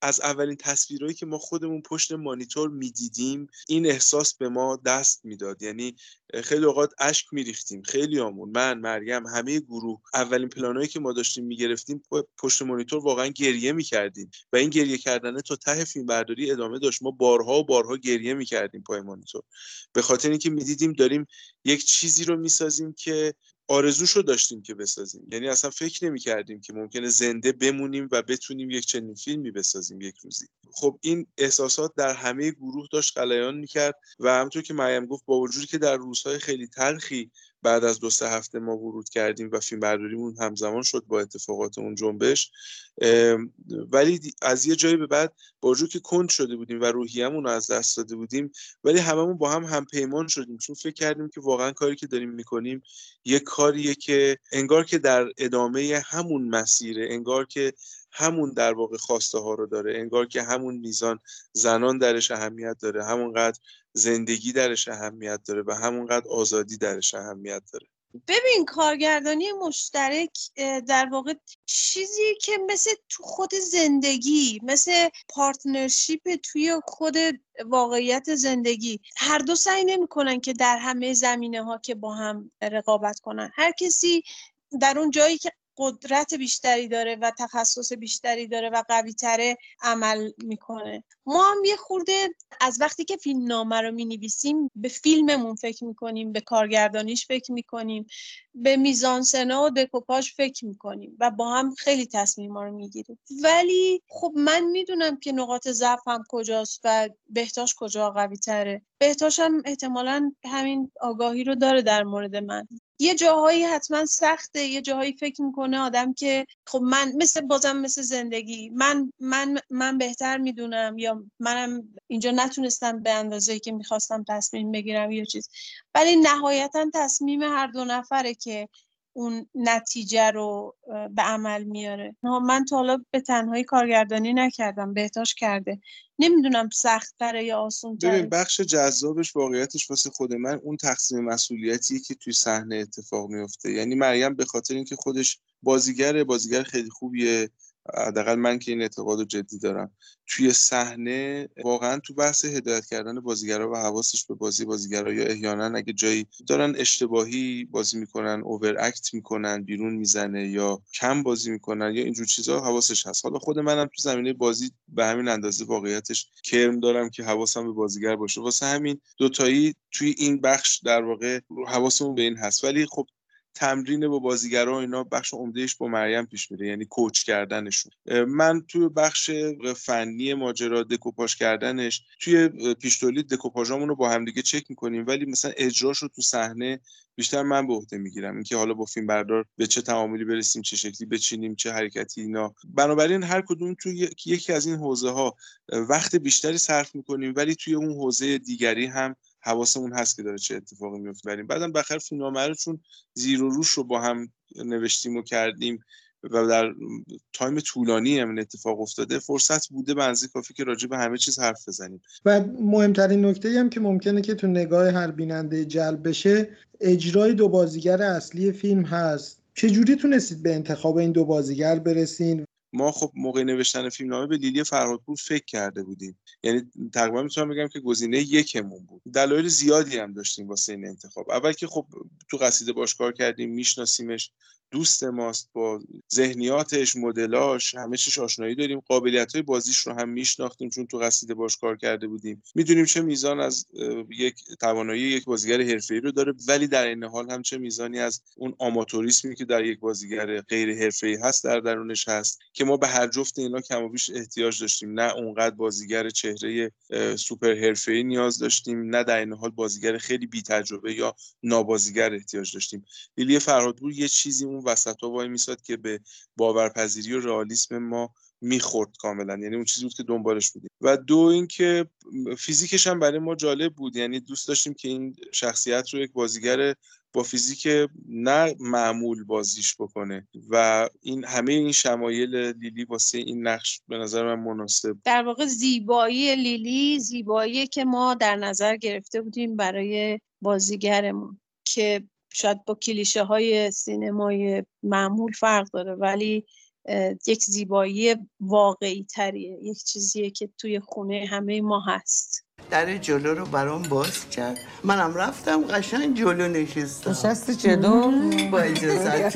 از اولین تصویرهایی که ما خودمون پشت مانیتور می‌دیدیم این احساس به ما دست می‌داد. یعنی خیلی اوقات اشک میریختیم. خیلی آمون. من مریم همه گروه اولین پلانهایی که ما داشتیم می‌گرفتیم پشت مانیتور واقعا گریه می‌کردیم. و این گریه کردنه تا ته فیلم برداری ادامه داشت. ما بارها و بارها گریه می‌کردیم پای مانیتور. به خاطر اینکه می‌دیدیم داریم یک چیزی رو می‌سازیم که آرزوشو داشتیم که بسازیم. یعنی اصلا فکر نمی کردیم که ممکنه زنده بمونیم و بتونیم یک چنین فیلمی بسازیم یک روزی. خب این احساسات در همه گروه داشت غلیان می‌کرد و همونطور که مریم گفت با وجودی که در روزهای خیلی تلخی بعد از دو سه هفته ما ورود کردیم و فیلم برداریمون همزمان شد با اتفاقات اون جنبش. ولی از یه جایی به بعد با که کند شده بودیم و روحیه‌مون رو از دست داده بودیم ولی هممون با هم هم پیمان شدیم. چون فکر کردیم که واقعا کاری که داریم می‌کنیم یه کاریه که انگار که در ادامه همون مسیره انگار که همون در واقع خواسته ها رو داره. انگار که همون میزان زنان درش اهمیت داره همونقدر زندگی درش اهمیت داره و همونقدر آزادی درش اهمیت داره. ببین کارگردانی مشترک در واقع چیزی که مثل تو خود زندگی مثل پارتنرشیپ توی خود واقعیت زندگی هر دو سعی نمی‌کنن که در همه زمینه ها که با هم رقابت کنن. هر کسی در اون جایی که قدرت بیشتری داره و تخصص بیشتری داره و قوی تره عمل می‌کنه. ما هم یه خورده از وقتی که فیلم نامه رو می نویسیم به فیلممون فکر می‌کنیم به کارگردانیش فکر می‌کنیم به میزانسنا و دکوپاژ فکر می‌کنیم و با هم خیلی تصمیم رو می‌گیریم. ولی خب من می‌دونم که نقاط ضعفم کجاست و بهتاش کجا قوی تره بهتاش هم احتمالا همین آگاهی رو داره در مورد من. یه جاهایی حتما سخته یه جاهایی فکر می‌کنه آدم که خب من مثل بازم مثل زندگی من من من بهتر می‌دونم یا منم اینجا نتونستم به اندازه که می‌خواستم تصمیم بگیرم یا چیز. ولی نهایتا تصمیم هر دو نفره که اون نتیجه رو به عمل میاره. من تا حالا به تنهایی کارگردانی نکردم بهتاش کرده. نمی‌دونم سخت تره یا آسون تره. ببین بخش جذابش واقعیتش واسه خود من اون تقسیم مسئولیتیه که توی صحنه اتفاق میفته یعنی مریم به خاطر اینکه خودش بازیگر بازیگر خیلی خوبیه. حداقل من که این اعتقاد رو جدی دارم. توی صحنه واقعا تو بحث هدایت کردن بازیگرا و حواسش به بازی بازیگرا یا احیانا اگه جایی دارن اشتباهی بازی می‌کنن اوور اکت می‌کنن بیرون می‌زنه یا کم بازی می‌کنن یا اینجور چیزها حواسش هست. حالا خود منم تو زمینه بازی به همین اندازه واقعیتش کرم دارم که حواسم به بازیگر باشه. واسه همین دوتایی توی این بخش در واقع حواسمون به این هست. ولی خب تمرین با بازیگرا و اینا بخش عمدهش با مریم پیش میره یعنی کوچ کردنشون. من توی بخش فنی ماجرا دکوپاژ کردنش توی پیش تولید دکوپاژامون رو با همدیگه چک می‌کنیم ولی مثلا اجراش رو تو صحنه بیشتر من به عهده می‌گیرم. اینکه حالا با فیلم بردار به چه تعاملی برسیم چه شکلی بچینیم چه حرکتی اینا. بنابراین هر کدوم توی یکی از این حوزه ها وقت بیشتری صرف می‌کنیم ولی توی اون حوزه دیگری هم حواسمون هست که داره چه اتفاقی میفته. بریم بعدم بخیر فیلمنامه رو چون زیر و روش رو با هم نوشتیم و کردیم و در تایم طولانی هم اتفاق افتاده فرصت بوده به کافی که راجع به همه چیز حرف بزنیم. و مهمترین نکته هم که ممکنه که تو نگاه هر بیننده جلب بشه اجرای دو بازیگر اصلی فیلم هست. چجوری تونستید به انتخاب این دو بازیگر برسین؟ ما خب موقع نوشتن فیلمنامه به لیلی فرهادپور فکر کرده بودیم. یعنی تقریبا می‌تونم بگم که گزینه یکمون بود. دلایل زیادی هم داشتیم واسه این انتخاب. اول که خب تو قصیده باش کار کردیم میشناسیمش. دوست ماست با ذهنیاتش مدلاش همه چیش آشنایی داریم. قابلیت های بازیش رو هم میشناختیم چون تو قصیده باش کار کرده بودیم. می‌دونیم چه میزان از یک توانایی یک بازیگر حرفه‌ای رو داره ولی در این حال هم چه میزانی از اون آماتوریسمی که در یک بازیگر غیر حرفه‌ای هست در درونش هست که ما به هر جفت اینا کم و بیش احتیاج داشتیم. نه اونقدر بازیگر چهره سوپر حرفه‌ای نیاز داشتیم نه در این حال بازیگر خیلی بی تجربه یا نابازیگر احتیاج داشتیم. لیلی فرهادپور یه چیزی وسط ها وای میساد که به باورپذیری و رئالیسم ما می‌خورد کاملا. یعنی اون چیزی بود که دنبالش بودیم. و دو اینکه فیزیکش هم برای ما جالب بود. یعنی دوست داشتیم که این شخصیت رو یک بازیگر با فیزیک نه معمول بازیش بکنه. و این همه این شمایل لیلی واسه این نقش به نظر من مناسب در واقع زیبایی لیلی زیبایی که ما در نظر گرفته بودیم برای بازیگرمون. که شاید با کلیشه های سینمای معمول فرق داره ولی یک زیبایی واقعی تریه یک چیزیه که توی خونه همه ما هست. در جلو رو برام باز کرد. منم رفتم قشنگ جلو نشستم. نشست جلو؟ با اجازت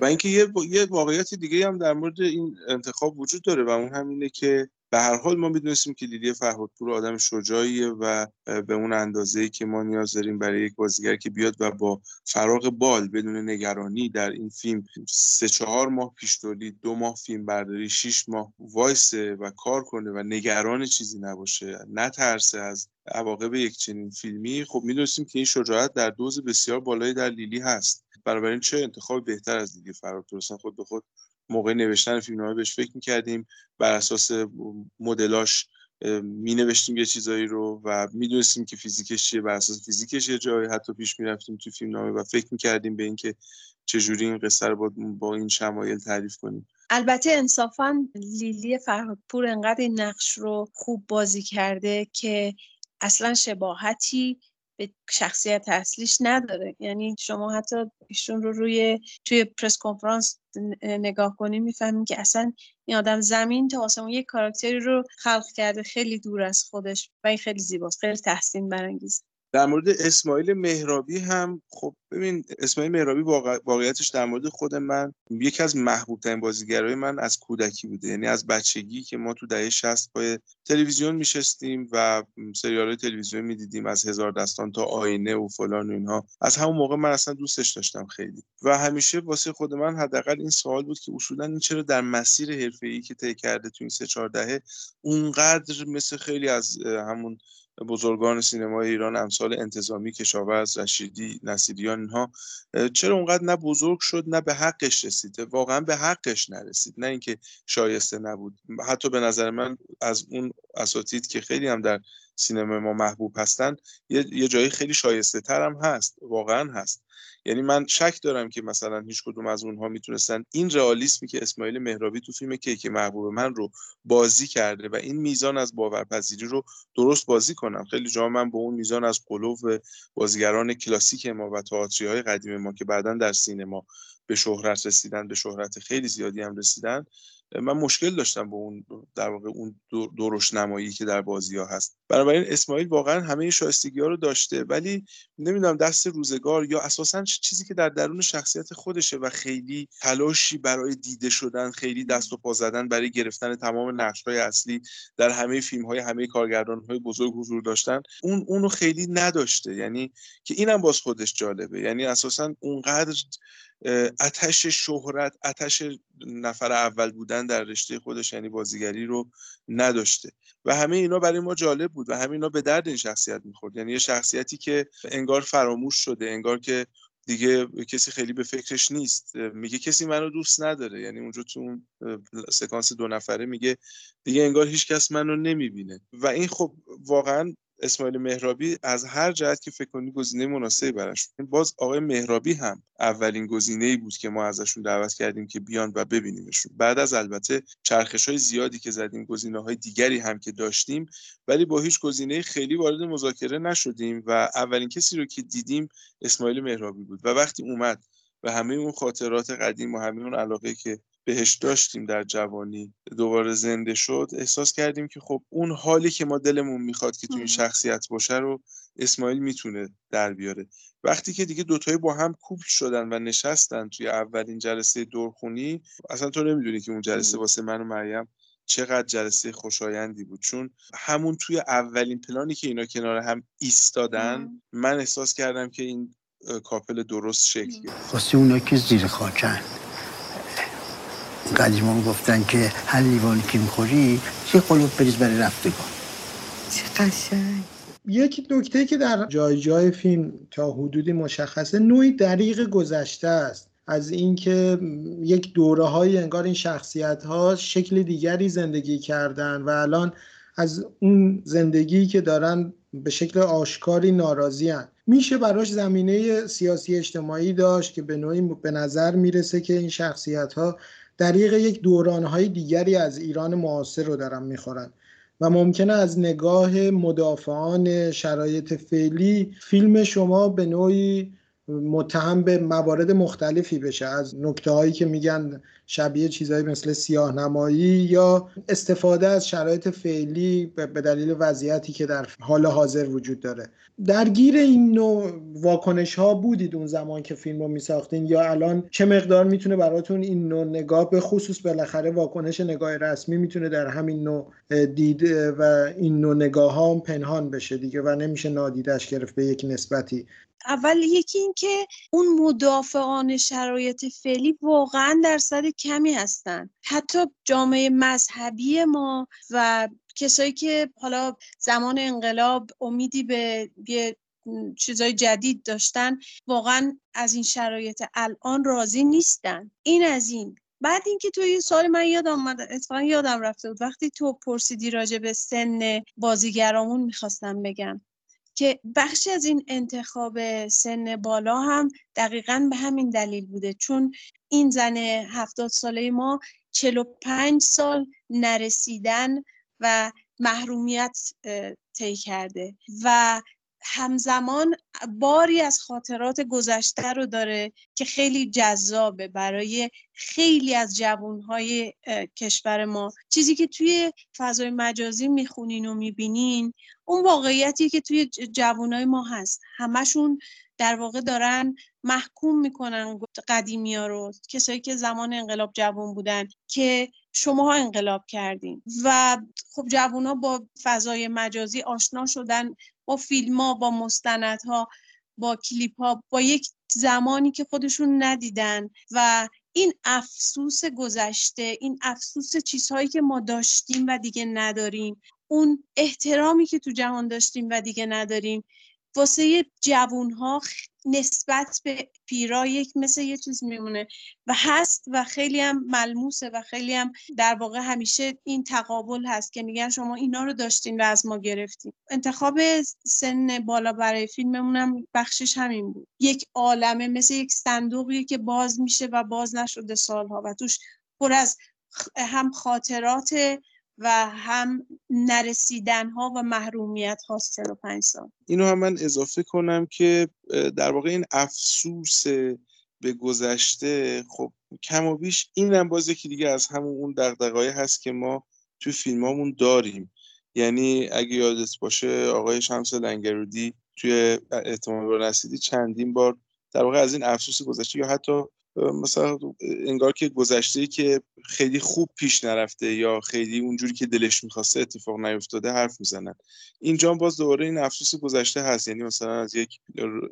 و اینکه یه, یه واقعیت دیگه هم در مورد این انتخاب وجود داره و اون همینه که به هر حال ما می‌دونستیم که لیلی فرهادپور آدم شجاعیه و به اون اندازه‌ای که ما نیاز داریم برای یک بازیگر که بیاد و با فراغ بال بدون نگرانی در این فیلم سه چهار ماه پیش تولید دو ماه فیلم برداری شیش ماه وایسه و کار کنه و نگران چیزی نباشه نترسه از عواقب یک چنین فیلمی خب می‌دونستیم که این شجاعت در دوز بسیار بالایی در لیلی هست. این چه انتخاب بهتر از لیلی فرهادپور؟ خود به خود موقع نوشتن فیلمنامه بهش فکر می‌کردیم. بر اساس مدلاش می نوشتیم یه چیزایی رو و می‌دونستیم که فیزیکش چیه. بر اساس فیزیکش یه جایی حتی پیش می‌رفتیم تو فیلمنامه و فکر می‌کردیم به اینکه چجوری این قصه رو با, با این شمایل تعریف کنیم. البته انصافا لیلی فرهادپور انقدر این نقش رو خوب بازی کرده که اصلا شباهتی به شخصیت اصلیش نداره. یعنی شما حتی ایشون رو روی توی پرس کنفرانس نگاه کنیم می‌فهمیم که اصلا این آدم زمین تا آسمون یک کاراکتری رو خلق کرده خیلی دور از خودش و این خیلی زیباست خیلی تحسین برانگیز در مورد اسماعیل مهرابی هم خب ببین اسماعیل مهرابی واقعیتش در مورد خود من یکی از محبوب ترین بازیگرای من از کودکی بوده. یعنی از بچگی که ما تو دهه 60 پای تلویزیون میشستیم و سریال تلویزیون می‌دیدیم از هزار دستان تا آینه و فلان و اینها. از همون موقع من اصلا دوستش داشتم خیلی. و همیشه واسه خود من حداقل این سوال بود که اصولا این چرا در مسیر حرفه‌ای که طی کرده تو این سه چهار دهه اونقدر مثل خیلی از همون بزرگان سینمای ایران امثال انتظامی کشاورز رشیدی نصیریان اینها چرا اونقدر نه بزرگ شد نه به حقش رسید واقعا به حقش نرسید. نه اینکه شایسته نبود. حتی به نظر من از اون اساتید که خیلی هم در سینما ما محبوب هستن یه, یه جایی خیلی شایسته تر هم هست. واقعا هست. یعنی من شک دارم که مثلا هیچ کدوم از اونها می‌تونستن این رئالیسمی که اسماعیل مهرابی تو فیلم کیک محبوب من رو بازی کرده و این میزان از باورپذیری رو درست بازی کنم. خیلی جا من به اون میزان از قلوب بازیگران کلاسیک ما و تئاتری های قدیم ما که بعدا در سینما به شهرت رسیدن به شهرت خیلی زیادی هم رسیدن من مشکل داشتم با اون در واقع اون درش نمایی که در بازی ها هست. بنابراین اسماعیل واقعا همه شایستگی ها رو داشته ولی نمی‌دونم دست روزگار یا اساسا چیزی که در درون شخصیت خودشه و خیلی تلاشی برای دیده شدن خیلی دست و پا زدن برای گرفتن تمام نقش های اصلی در همه فیلم های همه کارگردان های بزرگ حضور داشتن اون اونو خیلی نداشته. یعنی که اینم باز خودش جالبه. یعنی اساسا اونقدر اتش شهرت اتش نفر اول بودن در رشته خودش یعنی بازیگری رو نداشته. و همه اینا برای ما جالب بود و همه اینا به درد این شخصیت می‌خورد. یعنی یه شخصیتی که انگار فراموش شده انگار که دیگه کسی خیلی به فکرش نیست. میگه کسی منو دوست نداره. یعنی اونجا تو اون سکانس دو نفره میگه دیگه انگار هیچ کس منو نمی‌بینه. و این خب واقعا اسماعیل مهرابی از هر جهت که فکر کنی گزینه مناسبی براش باز آقای مهرابی هم اولین گزینه ای بود که ما ازشون دعوت کردیم که بیان و ببینیمشون. بعد از البته چرخش های زیادی که زدیم گزینه های دیگری هم که داشتیم ولی با هیچ گزینه خیلی وارد مذاکره نشدیم و اولین کسی رو که دیدیم اسماعیل مهرابی بود. و وقتی اومد و همه اون خاطرات قدیم و همه اون علاقه که بهش داشتیم در جوانی دوباره زنده شد احساس کردیم که خب اون حالی که ما دلمون می‌خواد که تو این شخصیت باشه رو اسماعیل می‌تونه در بیاره. وقتی که دیگه دوتایی با هم کوپ شدن و نشستن توی اولین جلسه دورخونی اصلا تو نمی‌دونی که اون جلسه واسه من و مریم چقدر جلسه خوشایندی بود. چون همون توی اولین پلانی که اینا کنار هم ایستادن من احساس کردم که این کاپل درست شکل گرفت. واسه اونا که زیر خاکن. قدیمان گفتن که هر لیوان که می‌خوری چه قلوب بریز برای رفتگان. چه قشنگ. یک نکته که در جای جای فیلم تا حدودی مشخصه نوعی دریغ گذشته است. از اینکه یک دوره های انگار این شخصیت ها شکل دیگری زندگی کردن و الان از اون زندگی که دارن به شکل آشکاری ناراضی هن. میشه براش زمینه سیاسی اجتماعی داشت که به نوعی به نظر می‌رسه که این شخصیت ها دریغ یک دورانهای دیگری از ایران معاصر رو دارن می‌خورن. و ممکنه از نگاه مدافعان شرایط فعلی فیلم شما به نوعی متهم به موارد مختلفی بشه. از نکته هایی که میگن شبیه چیزهایی مثل سیاه نمایی یا استفاده از شرایط فعلی به دلیل وضعیتی که در حال حاضر وجود داره. درگیر این نوع واکنش ها بودید اون زمان که فیلم رو میساختین یا الان چه مقدار می‌تونه براتون این نوع نگاه به خصوص بالاخره واکنش نگاه رسمی می‌تونه در همین نوع دید و این نوع نگاه ها هم پنهان بشه دیگه و نمیشه نادیدش گرفت به یک نسبتی. اول یکی این که اون مدافعان شرایط فعلی واقعا درصد کمی هستن. حتی جامعه مذهبی ما و کسایی که حالا زمان انقلاب امیدی به یه چیزای جدید داشتن واقعا از این شرایط الان راضی نیستن. این از این. بعد اینکه تو این سال من یادم اومد اتفاقا یادم رفته بود. وقتی تو پرسیدی راجع به سن بازیگرامون می‌خواستم بگم. که بخشی از این انتخاب سن بالا هم دقیقا به همین دلیل بوده. چون این زن هفتاد ساله ما 45 سال نرسیدن و محرومیت طی کرده. و همزمان باری از خاطرات گذشته رو داره که خیلی جذابه برای خیلی از جوانهای کشور ما. چیزی که توی فضای مجازی می‌خونین و می‌بینین اون واقعیتی که توی جوانهای ما هست. همشون در واقع دارن محکوم می‌کنن قدیمی ها رو. کسایی که زمان انقلاب جوان بودن که شماها انقلاب کردین. و خب جوان ها با فضای مجازی آشنا شدن فیلم ها با مستندها با کلیپ ها با یک زمانی که خودشون ندیدن و این افسوس گذشته این افسوس چیزهایی که ما داشتیم و دیگه نداریم اون احترامی که تو جهان داشتیم و دیگه نداریم واسه جوون ها نسبت به پیرا یک مثل یه چیز میمونه و هست و خیلی هم ملموسه و خیلی هم در واقع همیشه این تقابل هست که میگن شما اینا رو داشتین و از ما گرفتیم انتخاب سن بالا برای فیلممون هم بخشش همین بود. یک عالمه مثل یک صندوقی که باز میشه و باز نشده سالها و توش پر از هم خاطرات و هم نرسیدن ها و محرومیت ها 35 سال. اینو هم من اضافه کنم که در واقع این افسوس به گذشته خب کم و بیش این هم باز یکی دیگه از همون اون دقدقایی هست که ما تو فیلمامون داریم. یعنی اگه یادت باشه آقای شمس لنگرودی توی اعتماد نسیدی چندین بار در واقع از این افسوس گذشته یا حتی مثلا انگار که گذشته که خیلی خوب پیش نرفته یا خیلی اونجوری که دلش می‌خواسته اتفاق نیفتاده حرف می‌زنن. اینجا باز دوباره این افسوس گذشته هست. یعنی مثلا از یک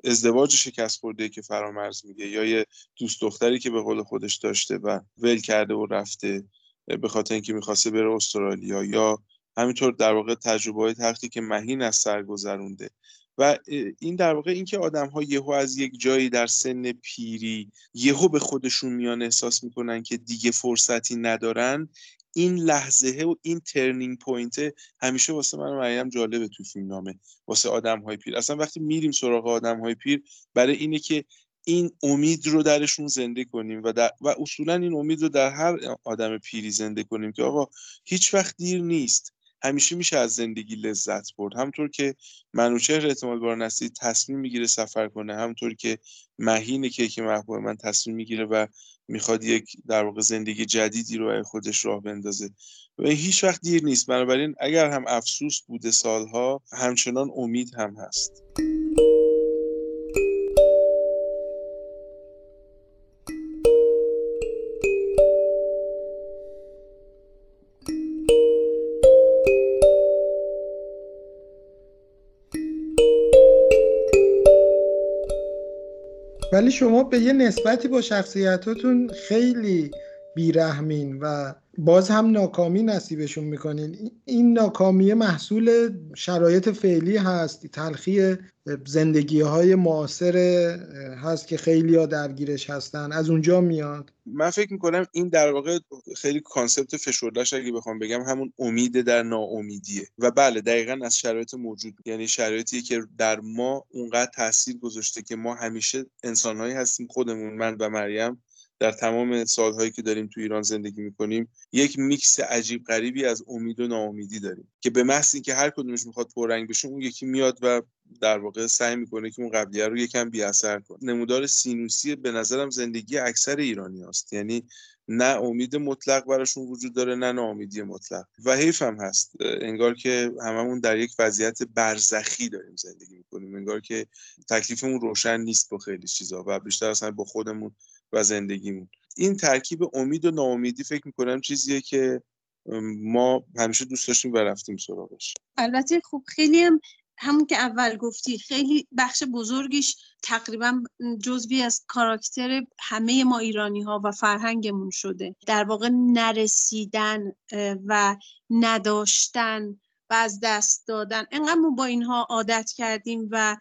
ازدواج شکست خورده که فرامرز میگه یا یه دوست دختری که به قول خودش داشته و ول کرده و رفته به خاطر اینکه می‌خواسته بره استرالیا یا همینطور در واقع تجربه های تختی که مهین از سر گذرونده. و این در واقع اینکه آدم ها یهو از یک جایی در سن پیری یهو به خودشون میان احساس می‌کنن که دیگه فرصتی ندارن این لحظه و این turning point همیشه واسه من مریم جالبه تو فیلم نامه واسه آدم های پیر. اصلا وقتی میریم سراغ آدم های پیر برای اینه که این امید رو درشون زنده کنیم و, در و اصولا این امید رو در هر آدم پیری زنده کنیم که آقا هیچ وقت دیر نیست. همیشه میشه از زندگی لذت برد. همطور که منوچهر احتمال بار نستی تصمیم می‌گیره سفر کنه همطور که مهین که محبوب من تصمیم می‌گیره و می‌خواد یک در واقع زندگی جدیدی رو خودش راه بندازه. و هیچ وقت دیر نیست. بنابراین اگر هم افسوس بوده سالها همچنان امید هم هست. ولی شما به یه نسبتی با شخصیتاتون خیلی بیرحمین و باز هم ناکامی نصیبشون می‌کنین. این ناکامی محصول شرایط فعلی هست تلخی زندگی های معاصر هست که خیلی ها درگیرش هستن. از اونجا میاد. من فکر می‌کنم این در واقع خیلی کانسپت فشردهش اگه بخوام بگم همون امید در ناامیدیه. و بله دقیقا از شرایط موجود. یعنی شرایطی که در ما اونقدر تاثیر گذاشته که ما همیشه انسانهایی هستیم خودمون من و مریم در تمام سالهایی که داریم تو ایران زندگی می‌کنیم یک میکس عجیب غریبی از امید و ناامیدی داریم که به محض اینکه هر کدومش می‌خواد پررنگ بشه اون یکی میاد و در واقع سعی می‌کنه که اون قبلیه رو یکم بی اثر کنه. نمودار سینوسی به نظرم زندگی اکثر ایرانی هست یعنی نه امید مطلق براشون وجود داره نه ناامیدی مطلق. و حیف هم هست. انگار که هممون در یک وضعیت برزخی داریم زندگی می‌کنیم. انگار که تکلیفمون روشن نیست با خیلی چیزا و بیشتر اصلا با خودمون و زندگیمون. این ترکیب امید و ناامیدی فکر می‌کنم چیزیه که ما همیشه دوست داشتیم و رفتیم سراغش. البته خب خیلی هم همون که اول گفتی خیلی بخش بزرگیش تقریبا جزوی از کاراکتر همه ما ایرانی ها و فرهنگمون شده. در واقع نرسیدن و نداشتن و از دست دادن. انقدر ما با اینها عادت کردیم و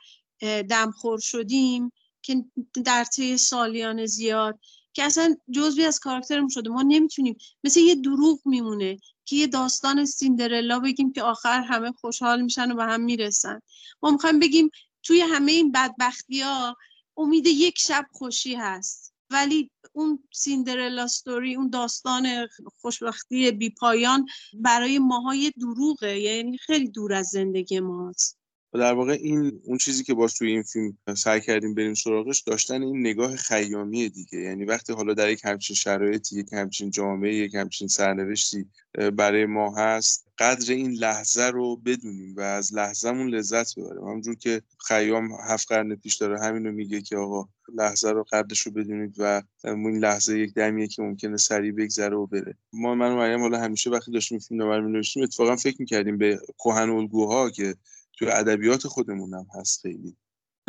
دمخور شدیم که در طی سالیان زیاد که اصلا جزوی از کاراکترمون شده. ما نمی‌تونیم. مثل یه دروغ میمونه که یه داستان سیندرلا بگیم که آخر همه خوشحال میشن و به هم می‌رسن. ما می‌خوایم بگیم توی همه این بدبختی ها امید یک شب خوشی هست. ولی اون سیندرلا ستوری اون داستان خوشبختی بی پایان برای ماها یه دروغه. یعنی خیلی دور از زندگی ماست. در واقع این اون چیزی که باز توی این فیلم سعی کردیم بریم سراغش داشتن این نگاه خیامی دیگه. یعنی وقتی حالا در یک همچین شرایطی یک همچین جامعه یک همچین سرنوشتی برای ما هست قدر این لحظه رو بدونیم و از لحظهمون لذت ببریم. همونجور که خیام هفت قرن پیش داره همین رو میگه که آقا لحظه رو قدرش رو بدونید و این لحظه یک دمیه که ممکنه سریع بگذره و بره. ما من و مریم حالا همیشه وقتی داشتیم فیلم رو نوشتیم اتفاقا فکر می‌کردیم به کهن الگوها که توی ادبیات خودمون هم هست خیلی.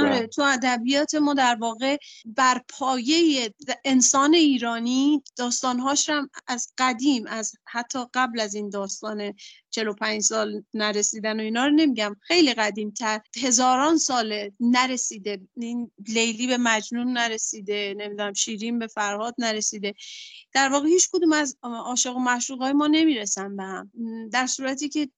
آره تو ادبیات ما در واقع بر پایه انسان ایرانی داستانهاش هم از قدیم از حتی قبل از این داستان 45 سال نرسیدن و اینا رو نمیگم. خیلی قدیم تر هزاران سال نرسیده. این لیلی به مجنون نرسیده نمی‌دونم شیرین به فرهاد نرسیده. در واقع هیچ کدوم از عاشق و مشروق های ما نمی‌رسن به هم. در صورتی که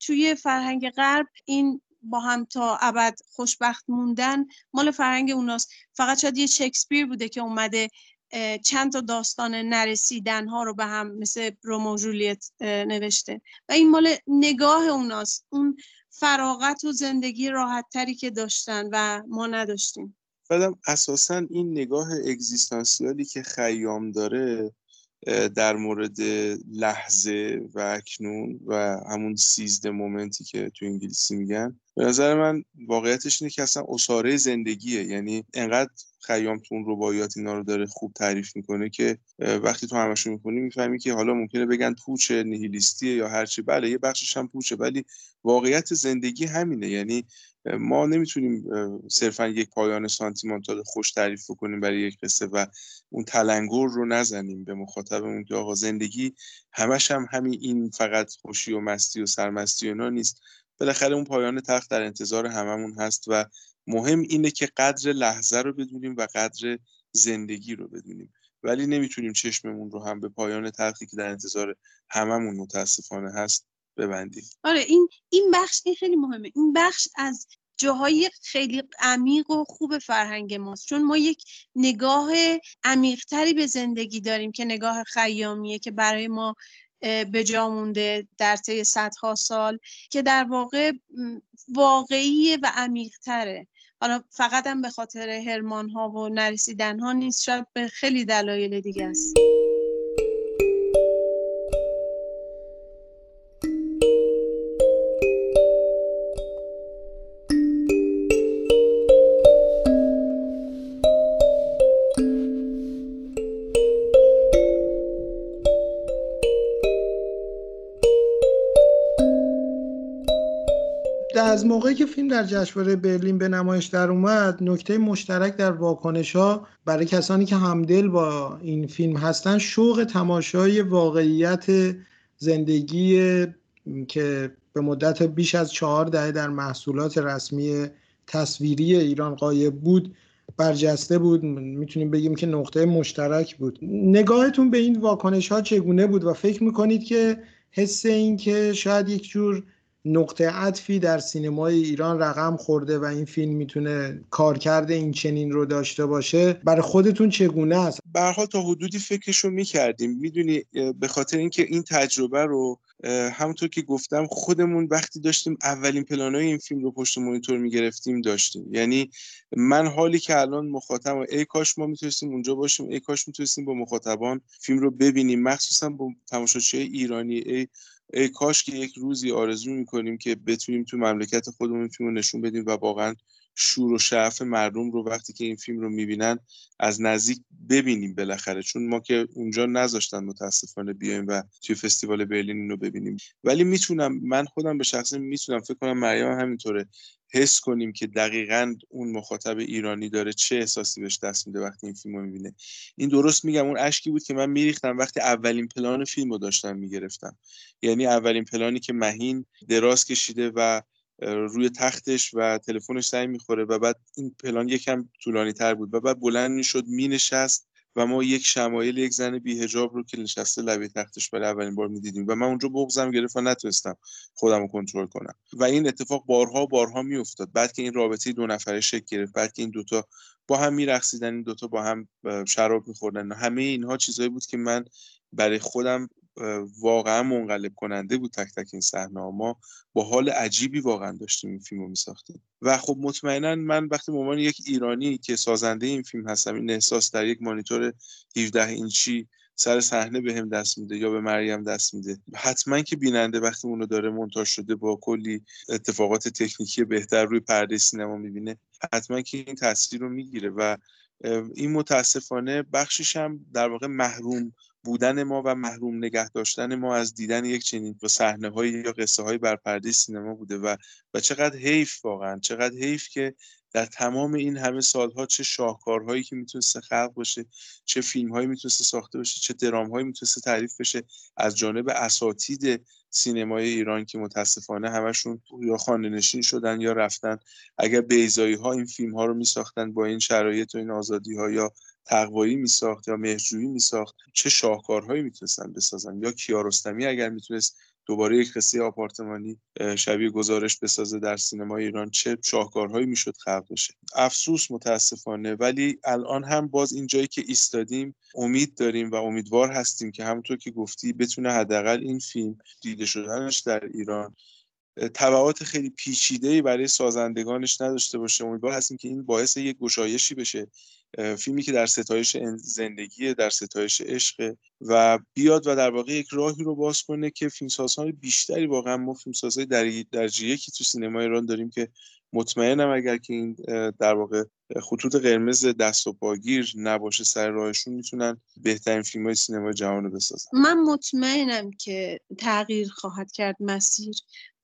توی فرهنگ غرب این با هم تا ابد خوشبخت موندن مال فرهنگ اوناست. فقط شاید یه شکسپیر بوده که اومده چند تا داستان نرسیدن ها رو به هم مثل رومو جولیت نوشته. و این مال نگاه اوناست. اون فراغت و زندگی راحت تری که داشتن و ما نداشتیم. بعدم اساسا این نگاه اگزیستانسیالی که خیام داره در مورد لحظه و اکنون و همون سیزده مومنتی که تو انگلیسی میگن به نظر من واقعیتش اینه که اصلا اصاره زندگیه. یعنی انقدر خیام تو اون رباعیات اینا رو داره خوب تعریف می‌کنه که وقتی تو همشون می‌کنی می‌فهمی که حالا ممکنه بگن پوچه نیهیلیستیه یا هرچی. بله یه بخشش هم پوچه ولی واقعیت زندگی همینه. یعنی ما نمی‌تونیم صرفا یک پایان سانتیمانتال خوش تعریف کنیم برای یک قصه و اون تلنگر رو نزنیم به مخاطبمون که آقا زندگی همش هم همین این فقط خوشی و مستی و سرمستی و اینا نیست. بالاخره اون پایان تخت در انتظار هممون هست و مهم اینه که قدر لحظه رو بدونیم و قدر زندگی رو بدونیم. ولی نمی‌تونیم چشممون رو هم به پایان تختی که در انتظار هممون متاسفانه هست ببندیم. آره این این بخش این خیلی مهمه. این بخش از جاهای خیلی عمیق و خوب فرهنگ ماست. چون ما یک نگاه عمیقتری به زندگی داریم که نگاه خیامیه که برای ما به جا مونده در طی صدها سال که در واقع واقعی و عمیقتره. حالا فقط هم به خاطر هرمان ها و نرسیدن ها نیست. شاید به خیلی دلایل دیگه است. موقعی که فیلم در جشنواره برلین به نمایش در اومد نکته مشترک در واکنش ها برای کسانی که همدل با این فیلم هستن شوق تماشای واقعیت زندگی که به مدت بیش از چهار دهه در محصولات رسمی تصویری ایران قایب بود برجسته بود. می‌تونیم بگیم که نقطه مشترک بود. نگاهتون به این واکنش ها چگونه بود؟ و فکر می‌کنید که حس این که شاید یک جور نقطه عطفی در سینمای ایران رقم خورده و این فیلم می‌تونه کارکرد این چنین رو داشته باشه. برای خودتون چگونه است؟ به تا حدودی فکرشو می‌کردیم. می‌دونی به خاطر اینکه این تجربه رو همونطور که گفتم خودمون وقتی داشتیم اولین پلانای این فیلم رو پشت مونیتور می‌گرفتیم داشتیم. یعنی من حالی که الان مخاطب ای کاش ما می‌تونستیم اونجا باشیم ای کاش می‌تونستیم با مخاطبان فیلم رو ببینیم. مخصوصا با تماشاچی ایرانی ای ای کاش که یک روزی آرزو می‌کنیم که بتونیم تو مملکت خودمون فیلم رو نشون بدیم و واقعا شور و شعف مردم رو وقتی که این فیلم رو می‌بینن از نزدیک ببینیم بالاخره. چون ما که اونجا نذاشتن متاسفانه بیایم و توی فستیوال برلین رو ببینیم. ولی می‌تونم من خودم به شخصه می‌تونم فکر کنم مریم همینطوره. حس کنیم که دقیقا اون مخاطب ایرانی داره چه احساسی بهش دست میده وقتی این فیلم رو می‌بینه. این درست میگم اون اشکی بود که من میریختم وقتی اولین پلان فیلم رو داشتم می‌گرفتم. یعنی اولین پلانی که مهین دراز کشیده و روی تختش و تلفنش زنگ می‌خوره و بعد این پلان یکم طولانی تر بود و بعد بلند می‌شد مینشست و ما یک شمایل یک زن بیهجاب رو که نشسته لبه تختش برای اولین بار می‌دیدیم و من اونجا بغزم گرفت و نتونستم خودم رو کنترل کنم. و این اتفاق بارها بارها میافتاد. بعد که این رابطه دو نفره شکل گرفت بعد که این دوتا با هم میرقصیدن این دوتا با هم شراب میخوردن همه اینها چیزهایی بود که من برای خودم واقعا منقلب کننده بود تک تک این صحنه ما با حال عجیبی واقعا داشتیم این فیلم رو میساختیم. و خب مطمئنا من وقتی به عنوان یک ایرانی که سازنده این فیلم هستم این احساس در یک مانیتور 17 اینچی سر صحنه به هم دست میده یا به مریم دست میده. حتما که بیننده وقتی اونو داره مونتاژ شده با کلی اتفاقات تکنیکی بهتر روی پرده سینما می‌بینه حتما که این تاثیر رو می‌گیره. و این متاسفانه بخشش هم در واقع محروم بودن ما و محروم نگه داشتن ما از دیدن یک چنین صحنه های یا قصه های بر پرده سینما بوده و و چقدر حیف واقعا چقدر حیف که در تمام این همه سالها چه شاهکارهایی که می‌تونسته خلق باشه چه فیلم هایی می‌تونسته ساخته باشه چه درام هایی می‌تونسته تعریف بشه از جانب اساتید سینمای ایران که متاسفانه همشون یا خانه نشین شدن یا رفتن. اگر بیزایی ها این فیلم ها رو میساختن با این شرایط و این آزادی ها یا تقوایی میساخت یا مهرجویی میساخت چه شاهکارهایی می‌تونستن بسازن؟ یا کیارستمی اگر می‌تونست دوباره یک قصه آپارتمانی شبیه گزارش بسازه در سینما ایران چه شاهکارهایی می‌شد خلق بشه؟ افسوس متاسفانه. ولی الان هم باز این جایی که ایستادیم امید داریم و امیدوار هستیم که همونطور که گفتی بتونه حداقل این فیلم دیده شدنش در ایران تبعات خیلی پیچیده برای سازندگانش نداشته باشه. امیدوار هستیم که این باعث یک گشایشی بشه فیلمی که در ستایش زندگی در ستایش عشق و بیاد و در واقع یک راهی رو باز کنه که فیلمسازهای بیشتری واقعا ما فیلمسازهای در درجه یکی تو سینما ایران داریم که مطمئنم اگر که این در واقع خطوط قرمز دست و پاگیر نباشه سر راهشون می‌تونن بهترین فیلم های سینما جهان رو بسازن. من مطمئنم که تغییر خواهد کرد مسیر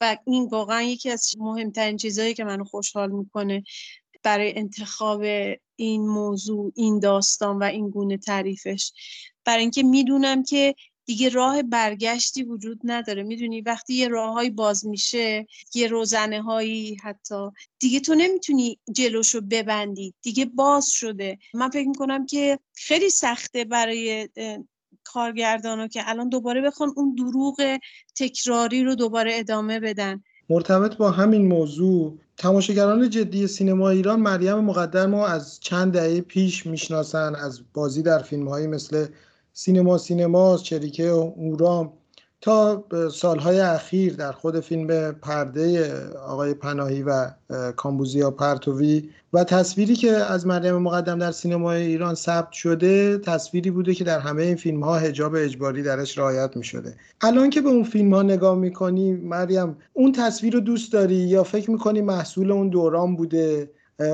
و این واقعا یکی از مهمترین چیزهایی که منو خوشحال می‌کنه برای انتخاب این موضوع این داستان و این گونه تعریفش. برای اینکه می‌دونم که دیگه راه برگشتی وجود نداره. می‌دونی وقتی یه راههایی باز میشه یه روزنه هایی حتی. دیگه تو نمی‌تونی جلوشو ببندی. دیگه باز شده. من فکر می‌کنم که خیلی سخته برای کارگردان که الان دوباره بخوان اون دروغ تکراری رو دوباره ادامه بدن. مرتبط با همین موضوع تماشاگران جدی سینما ایران مریم مقدر ما از چند دهه پیش می‌شناسن از بازی در فیلم مثل سینما سینما چریکه و اورام. تا سالهای اخیر در خود فیلم پرده آقای پناهی و کامبوزیا پرتوی و تصویری که از مریم مقدم در سینمای ایران ثبت شده تصویری بوده که در همه این فیلم ها هجاب اجباری درش رعایت می شده الان که به اون فیلم ها نگاه می‌کنی مریم اون تصویر رو دوست داری یا فکر می‌کنی محصول اون دوران بوده؟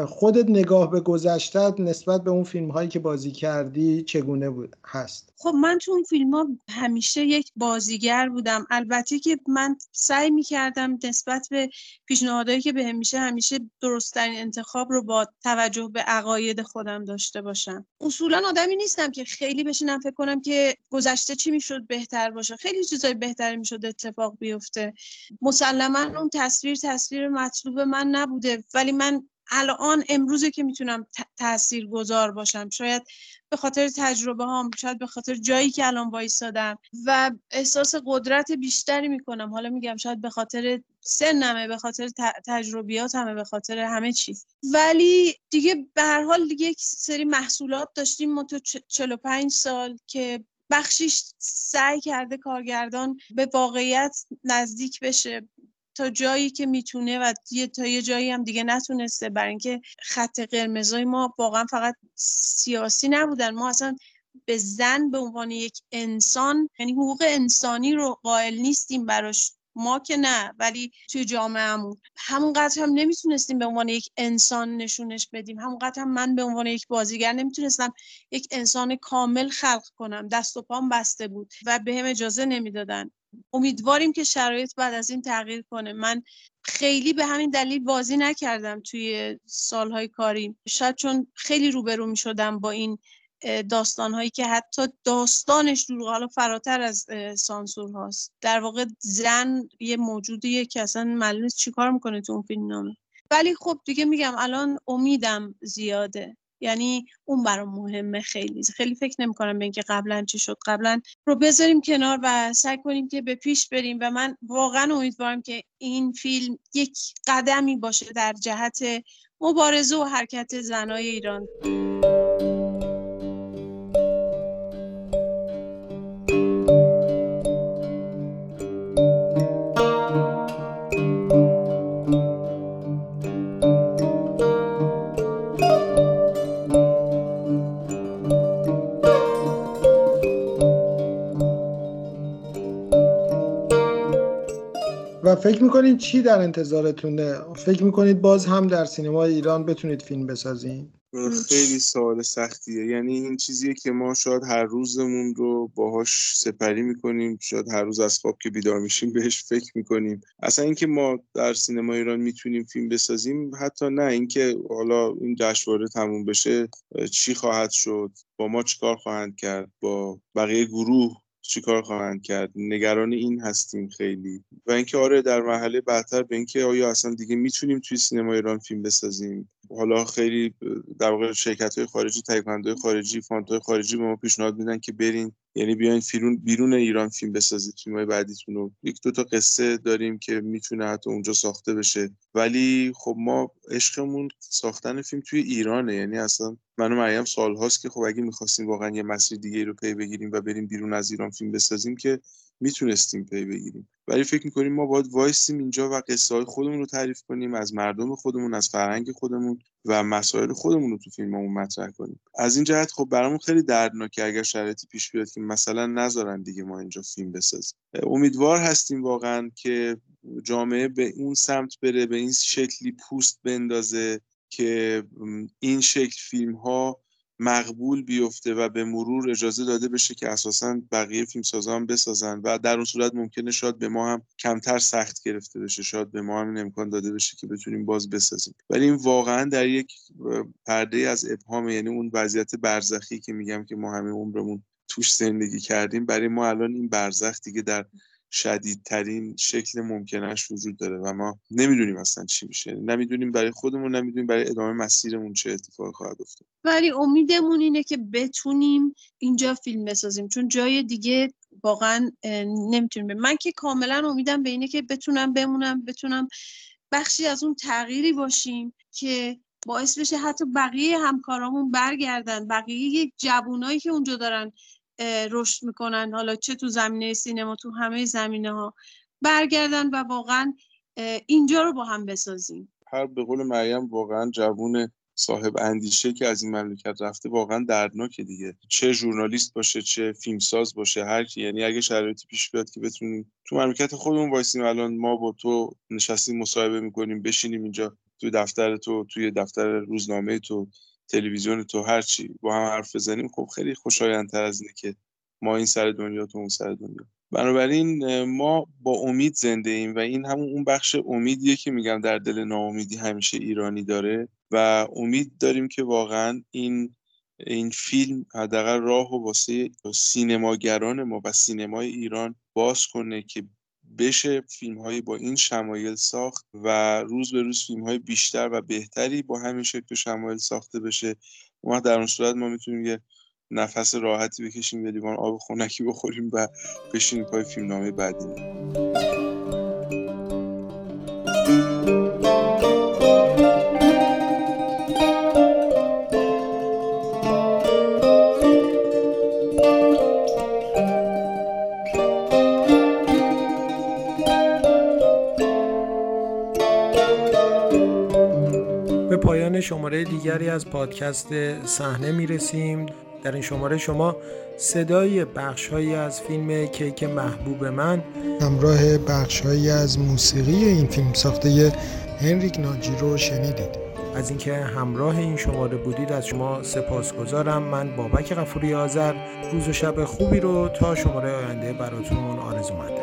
خودت نگاه به گذشتت نسبت به اون فیلم هایی که بازی کردی چگونه بود؟ هست. خب من تو اون فیلم ها همیشه یک بازیگر بودم. البته که من سعی می کردم نسبت به پیشنهادهایی که به میشه همیشه درستترین انتخاب رو با توجه به عقاید خودم داشته باشم. اصولا آدمی نیستم که خیلی بشینم فکر کنم که گذشته چی می‌شد بهتر باشه. خیلی چیزای بهتری می‌شد اتفاق بیفته. مسلما اون تصویر تصویر مطلوب من نبوده. ولی من الان امروزه که می‌تونم تأثیر گذار باشم. شاید به خاطر تجربه هم شاید به خاطر جایی که الان وایستادم و احساس قدرت بیشتری می‌کنم. حالا میگم شاید به خاطر سنمه به خاطر تجربیاتمه به خاطر همه چی ولی دیگه به هر حال دیگه یک سری محصولات داشتیم. ما تو 45 سال که بخشیش سعی کرده کارگردان به واقعیت نزدیک بشه. تا جایی که می‌تونه و تا یه جایی هم دیگه نتونسته. برای اینکه خط قرمزای ما واقعا فقط سیاسی نبودن. ما اصلا به زن به عنوان یک انسان یعنی حقوق انسانی رو قائل نیستیم براش. ما که نه ولی توی جامعهمون همونقدر هم نمی‌تونستیم به عنوان یک انسان نشونش بدیم. همونقدر هم من به عنوان یک بازیگر نمی‌تونستم یک انسان کامل خلق کنم. دست و پام بسته بود و به هم اجازه نمی‌دادن. امیدواریم که شرایط بعد از این تغییر کنه. من خیلی به همین دلیل بازی نکردم توی سالهای کاری. شاید چون خیلی روبرو می شدم با این داستان هایی که حتی داستانش دروغ حالا فراتر از سانسور هاست. در واقع زن یه موجودیه که اصلا معلوم چی کار می‌کنه تو اون فیلم نامه. ولی خب دیگه میگم الان امیدم زیاده. یعنی اون برام مهمه خیلی. خیلی فکر نمی‌کنم به اینکه قبلا چی شد. قبلا رو بذاریم کنار و سعی کنیم که به پیش بریم و من واقعا امیدوارم که این فیلم یک قدمی باشه در جهت مبارزه و حرکت زنای ایران. فکر می‌کنید چی در انتظارتونه؟ فکر می‌کنید باز هم در سینمای ایران بتونید فیلم بسازین؟ خیلی سوال سختیه. یعنی این چیزیه که ما شاید هر روزمون رو باهاش سپری می‌کنیم شاید هر روز از خواب که بیدار میشیم بهش فکر می‌کنیم. اصلا اینکه ما در سینما ایران می‌تونیم فیلم بسازیم حتی نه. اینکه حالا این جشنواره تموم بشه چی خواهد شد؟ با ما چیکار خواهند کرد؟ با بقیه گروه؟ چیکار خواهند کرد؟ نگران این هستیم خیلی. و اینکه آره در مرحله بعدتر به اینکه آیا اصلا دیگه می‌تونیم توی سینما ایران فیلم بسازیم؟ حالا خیلی در واقع شرکت های خارجی تهیه‌کننده خارجی fund خارجی به ما پیشنهاد میدن که برین. یعنی بیاین فیلم بیرون ایران فیلم بسازید فیلم های بعدیتون رو. یک دو تا قصه داریم که می‌تونه حتی اونجا ساخته بشه. ولی خب ما عشقمون ساختن فیلم توی ایرانه. یعنی اصلا من و مریم سال هاست که خب اگه می‌خواستیم واقعا یه مسیر دیگه رو پی بگیریم و بریم بیرون از ایران فیلم بسازیم که می‌تونستیم پی بگیریم. ولی فکر می‌کنیم ما باید وایسیم اینجا و قصه های خودمون رو تعریف کنیم از مردم خودمون از فرهنگ خودمون و مسائل خودمون رو تو فیلممون مطرح کنیم. از این جهت خب برامون خیلی دردناکه اگر شرایطی پیش بیاد که مثلا نذارن دیگه ما اینجا فیلم بسازیم. امیدوار هستیم واقعا که جامعه به اون سمت بره به این شکلی پوست بندازه که این شکل فیلم ها مقبول بیفته و به مرور اجازه داده بشه که اساسا بقیه فیلمسازان بسازن و در اون صورت ممکنه شاید به ما هم کمتر سخت گرفته بشه. شاید به ما هم این امکان داده بشه که بتونیم باز بسازیم. ولی این واقعا در یک پرده از ابهام یعنی اون وضعیت برزخی که میگم که ما همه عمرمون توش زندگی کردیم برای ما الان این برزخ دیگه در شدیدترین شکل ممکنش وجود داره و ما نمی‌دونیم اصلا چی میشه. نمی‌دونیم برای خودمون نمی‌دونیم برای ادامه مسیرمون چه اتفاقی خواهد افتاد. ولی امیدمون اینه که بتونیم اینجا فیلم بسازیم. چون جای دیگه واقعا نمی‌تونیم من که کاملا امیدم به اینه که بتونم بمونم بتونم بخشی از اون تغییری باشیم که باعث بشه حتی بقیه همکارامون برگردن. بقیه جوونایی که اونجا دارن رشد می‌کنن. حالا چه تو زمینه سینما تو همه زمینه ها برگردن و واقعا اینجا رو با هم بسازیم. هر به قول مریم واقعا جوون صاحب اندیشه که از این مملکت رفته واقعا دردناکه دیگه. چه ژورنالیست باشه چه فیلمساز باشه هر کی. یعنی اگه شرایطی پیش بیاد که بتونیم تو مملکت خودمون وایسیم الان ما با تو نشستیم مصاحبه می‌کنیم بشینیم اینجا توی دفتر تو توی دفتر روزنامه تو. تلویزیون تو هر چی با هم حرف بزنیم خب خیلی خوشایندتر از اینه که ما این سر دنیا تو اون سر دنیا. بنابراین ما با امید زنده ایم و این همون اون بخش امیدیه که میگم در دل ناامیدی همیشه ایرانی داره و امید داریم که واقعا این این فیلم حداقل راه و واسه سینماگران ما و سینمای ایران باز کنه که بشه فیلم هایی با این شمایل ساخت و روز به روز فیلم های بیشتر و بهتری با همین شکل شمایل ساخته بشه. اون در اون صورت ما می‌تونیم یه نفس راحتی بکشیم یه لیوان آب خونکی بخوریم و بشینیم پای فیلمنامه بعدی. شماره دیگری از پادکست صحنه می‌رسیم. در این شماره شما صدای بخشهایی از فیلم کیک محبوب من همراه بخشهایی از موسیقی این فیلم ساخته هنریک ناجی رو شنیدید. از اینکه همراه این شماره بودید از شما سپاسگزارم. من بابک غفوری آذر. روز و شب خوبی رو تا شماره آینده براتون آرزو مندم